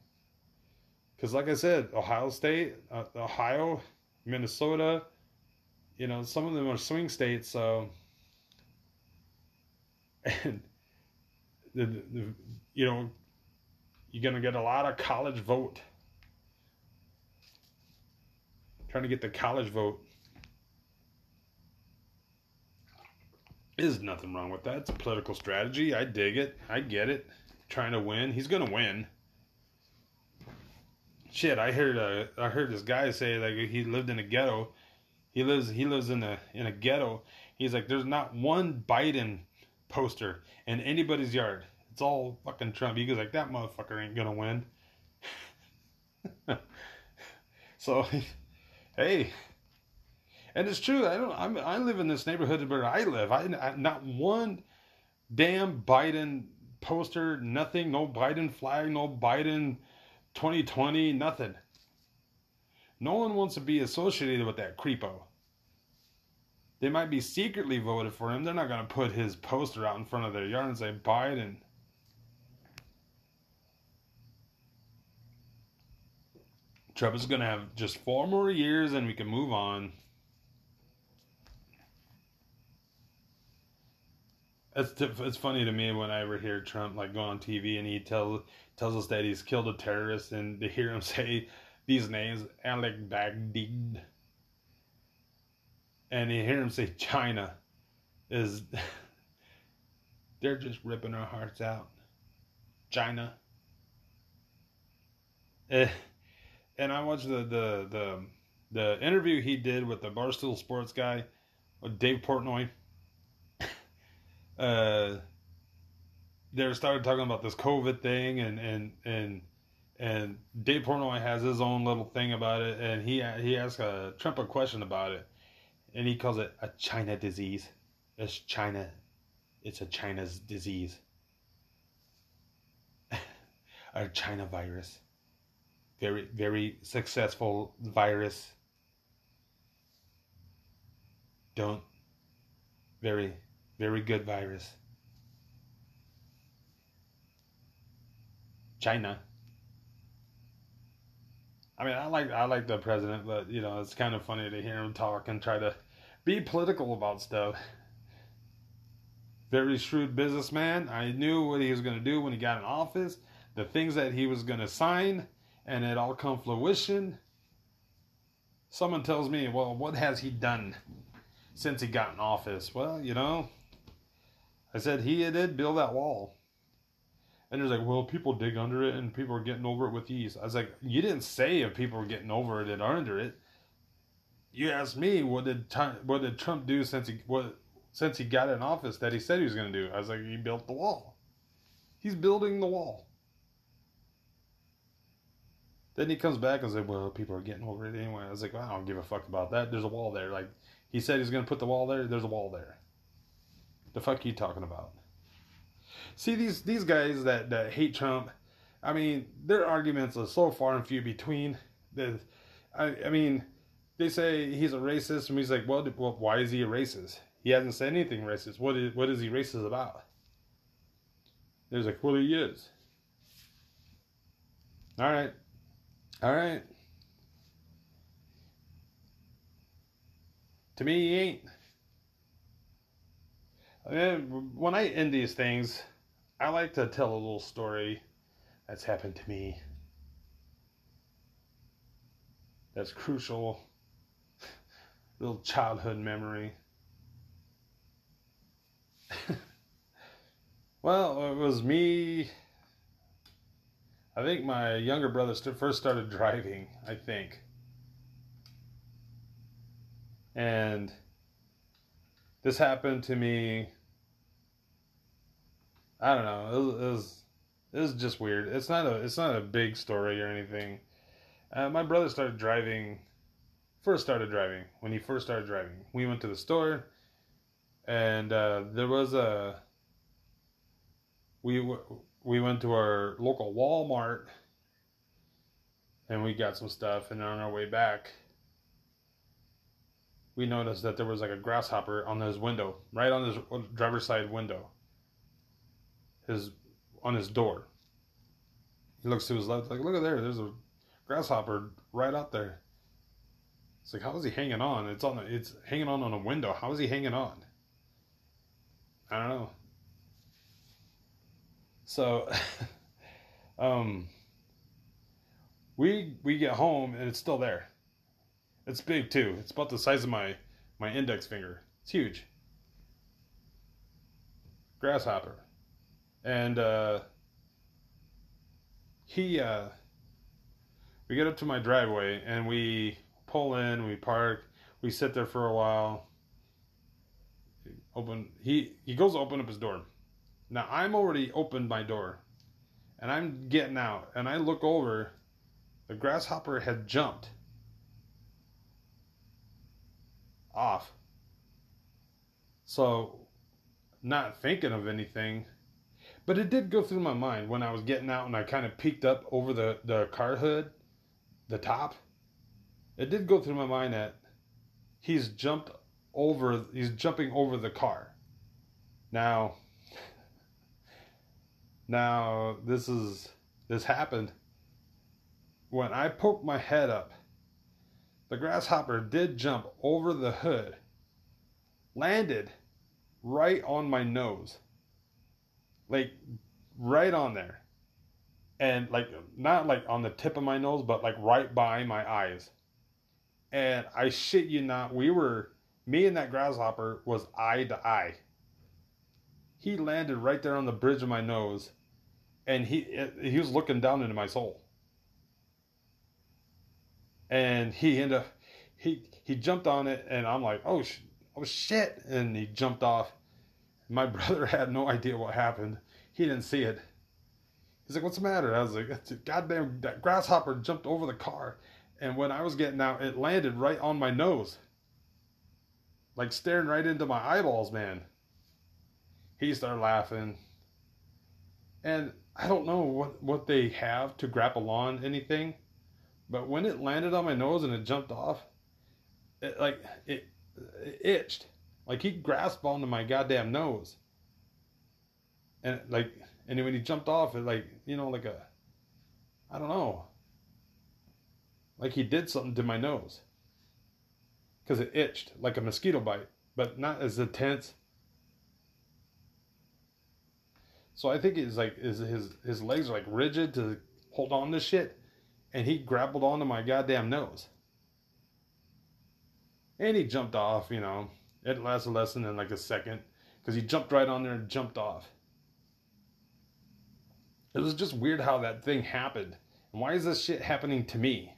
A: Because, like I said, Ohio State, uh, Ohio, Minnesota, you know, some of them are swing states. So, and the, the you know, you're going to get a lot of college vote. Trying to get the college vote. There's nothing wrong with that. It's a political strategy. I dig it. I get it. Trying to win. He's gonna win. Shit, I heard uh, I heard this guy say like he lived in a ghetto. He lives he lives in a in a ghetto. He's like, there's not one Biden poster in anybody's yard. It's all fucking Trump. He goes like, that motherfucker ain't gonna win. so, hey, and it's true. I don't. I'm, I live in this neighborhood where I live. I, I not one damn Biden poster, nothing. No Biden flag. No Biden 2020. Nothing. No one wants to be associated with that creepo. They might be secretly voted for him. They're not going to put his poster out in front of their yard and say Biden. Trump is going to have just four more years and we can move on. It's it's funny to me when I ever hear Trump like go on TV and he tell tells us that he's killed a terrorist and to hear him say these names Alec Baghdad and you hear him say China is they're just ripping our hearts out. China. Eh, and I watched the the the the interview he did with the Barstool Sports guy, Dave Portnoy uh, they started talking about this COVID thing, and and and and Dave Portnoy has his own little thing about it, and he he asked a Trump a question about it, and he calls it a China disease. It's China, it's a China's disease, a China virus. Very very successful virus. Don't very very good virus. China. I mean, I like I like the president, but you know, it's kind of funny to hear him talk and try to be political about stuff. Very shrewd businessman. I knew what he was going to do when he got in office, the things that he was going to sign, and it all come fruition. Someone tells me, well, what has he done since he got in office? Well, you know, I said he did build that wall. And there's like, well, people dig under it and people are getting over it with ease. I was like, you didn't say if people were getting over it and under it. You asked me what did what did Trump do since he what since he got in office that he said he was going to do. I was like, he built the wall. He's building the wall. Then he comes back and says, well, people are getting over it anyway. I was like, well, I don't give a fuck about that. There's a wall there. Like he said he's going to put the wall there. There's a wall there. The fuck you talking about? See these these guys that, that hate Trump. I mean, their arguments are so far and few between. That I, I mean, they say he's a racist, and he's like, well, well, why is he a racist? He hasn't said anything racist. What is what is he racist about? There's like, well, he is. All right, all right. To me, he ain't. And when I end these things, I like to tell a little story that's happened to me. That's crucial. little childhood memory. well, it was me. I think my younger brother first started driving, I think. And this happened to me. I don't know. It was, it was, it was just weird. It's not a it's not a big story or anything. Uh, my brother started driving. First started driving when he first started driving. We went to the store, and uh, there was a. We we went to our local Walmart, and we got some stuff. And on our way back, we noticed that there was like a grasshopper on his window, right on his driver's side window. His on his door. He looks to his left, like, look at there, there's a grasshopper right out there. It's like, how is he hanging on? It's on, it's hanging on on a window. How is he hanging on? I don't know. So, um, we we get home and it's still there. It's big too. It's about the size of my my index finger. It's huge. Grasshopper. And uh he uh we get up to my driveway and we pull in, we park, we sit there for a while. Open he he goes to open up his door. Now I'm already opened my door and I'm getting out and I look over the grasshopper had jumped off. So, not thinking of anything, but it did go through my mind when I was getting out and I kind of peeked up over the, the car hood, the top. It did go through my mind that he's jumped over, he's jumping over the car. Now, now this is, this happened when I poked my head up. The grasshopper did jump over the hood, landed right on my nose. Like right on there. And like not like on the tip of my nose, but like right by my eyes. And I shit you not, we were me and that grasshopper was eye to eye. He landed right there on the bridge of my nose and he eh, he was looking down into my soul. And he ended up he he jumped on it and I'm like, "Oh, sh- oh shit." And he jumped off my brother had no idea what happened. He didn't see it. He's like, "What's the matter?" I was like, "Goddamn, that grasshopper jumped over the car, and when I was getting out, it landed right on my nose, like staring right into my eyeballs, man." He started laughing, and I don't know what what they have to grapple on anything, but when it landed on my nose and it jumped off, it like it, it itched like he grasped onto my goddamn nose. And like and when he jumped off it like, you know, like a I don't know. Like he did something to my nose. Cuz it itched like a mosquito bite, but not as intense. So I think it's like is his his legs are like rigid to hold on to shit and he grappled onto my goddamn nose. And he jumped off, you know. It lasted less than like a second because he jumped right on there and jumped off. It was just weird how that thing happened. And why is this shit happening to me?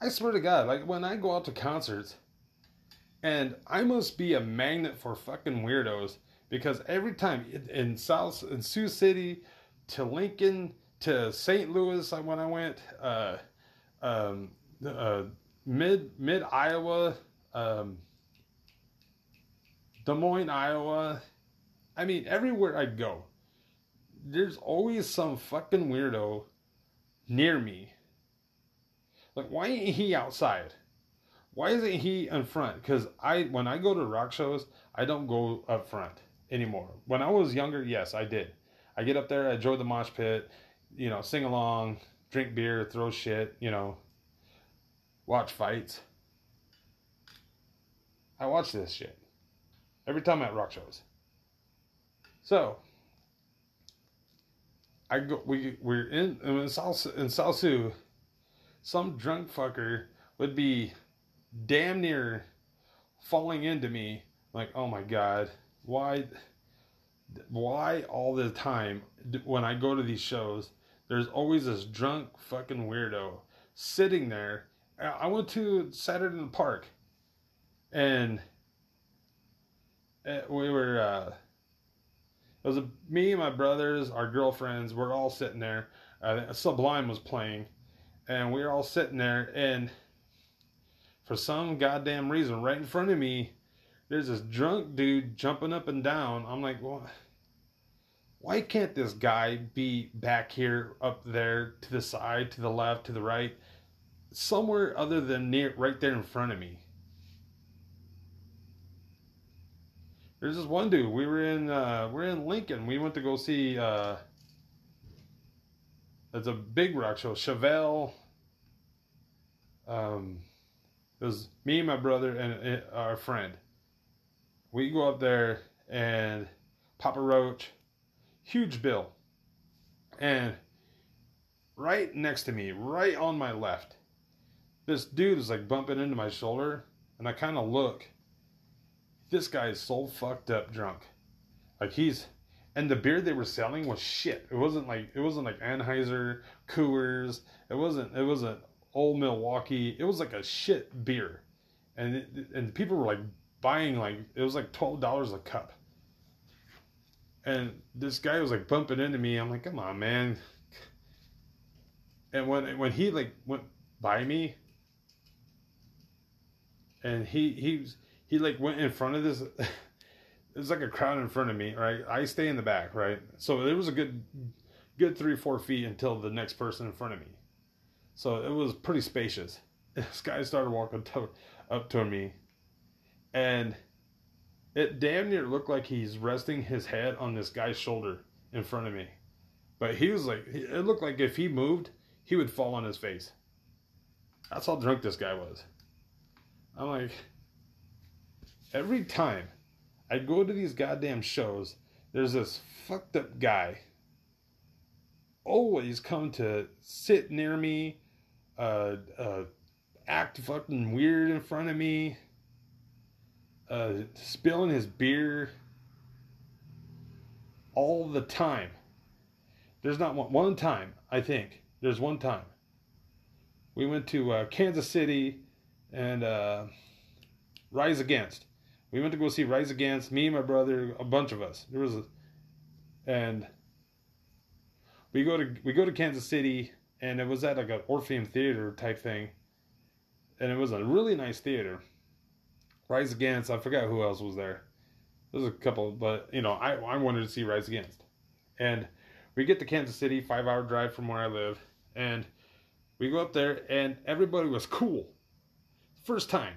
A: I swear to God, like when I go out to concerts, and I must be a magnet for fucking weirdos because every time in South in Sioux City to Lincoln to St. Louis, when I went, uh, um, uh, mid mid Iowa, um, Des Moines, Iowa. I mean, everywhere I go, there's always some fucking weirdo near me. Like, why ain't he outside? Why isn't he in front? Because I, when I go to rock shows, I don't go up front anymore. When I was younger, yes, I did. I get up there, I enjoy the mosh pit, you know, sing along, drink beer, throw shit, you know, watch fights. I watch this shit every time at rock shows. So I go. We we're in in South in Sioux. Some drunk fucker would be damn near falling into me. Like, oh my god, why? Why all the time when I go to these shows, there's always this drunk fucking weirdo sitting there. I went to Saturday in the Park, and we were uh, it was a, me and my brothers, our girlfriends, we're all sitting there. Uh, Sublime was playing, and we were all sitting there, and for some goddamn reason, right in front of me, there's this drunk dude jumping up and down. I'm like, well, why can't this guy be back here, up there, to the side, to the left, to the right, somewhere other than near, right there in front of me? There's this one dude. We were in uh, we're in Lincoln. We went to go see. Uh, it's a big rock show. Chevelle. Um, it was me, my brother, and our friend. We go up there and Papa Roach, huge bill, and right next to me, right on my left, this dude is like bumping into my shoulder, and I kind of look this guy is so fucked up drunk. Like he's and the beer they were selling was shit. It wasn't like it wasn't like Anheuser, Coors. It wasn't it wasn't old Milwaukee. It was like a shit beer, and it, and people were like buying like it was like twelve dollars a cup. And this guy was like bumping into me. I'm like, come on, man. and when when he like went by me, and he he he like went in front of this. There's like a crowd in front of me, right? I stay in the back, right? So it was a good, good three four feet until the next person in front of me. So it was pretty spacious. This guy started walking to, up to me, and it damn near looked like he's resting his head on this guy's shoulder in front of me. But he was like, it looked like if he moved, he would fall on his face. That's how drunk this guy was. I'm like, every time I go to these goddamn shows, there's this fucked up guy always come to sit near me, uh, uh, act fucking weird in front of me, uh, spilling his beer all the time. There's not one, one time, I think. There's one time. We went to uh, Kansas City and uh, Rise Against. We went to go see Rise Against. Me and my brother, a bunch of us. There was, a, and we go to we go to Kansas City, and it was at like an Orpheum Theater type thing, and it was a really nice theater. Rise Against, I forgot who else was there. There's a couple, but you know, I I wanted to see Rise Against, and we get to Kansas City, five hour drive from where I live, and we go up there, and everybody was cool. First time.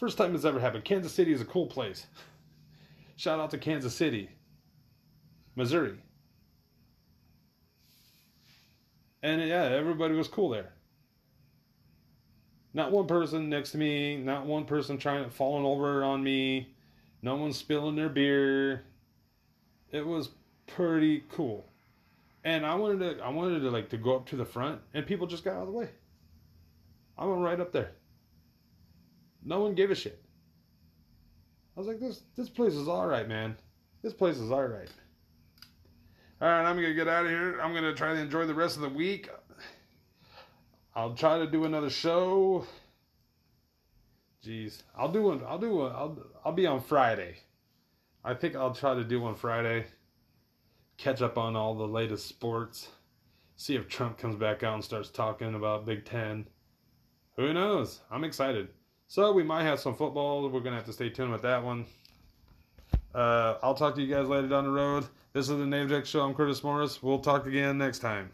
A: First time it's ever happened. Kansas City is a cool place. Shout out to Kansas City, Missouri. And yeah, everybody was cool there. Not one person next to me, not one person trying to falling over on me, no one spilling their beer. It was pretty cool. And I wanted to I wanted to like to go up to the front and people just got out of the way. I went right up there. No one gave a shit. I was like, this this place is alright, man. This place is alright. Alright, I'm gonna get out of here. I'm gonna try to enjoy the rest of the week. I'll try to do another show. Jeez, I'll do one. I'll do one. I'll I'll be on Friday. I think I'll try to do one Friday. Catch up on all the latest sports. See if Trump comes back out and starts talking about Big Ten. Who knows? I'm excited. So we might have some football. We're gonna have to stay tuned with that one. Uh, I'll talk to you guys later down the road. This is the Name Show. I'm Curtis Morris. We'll talk again next time.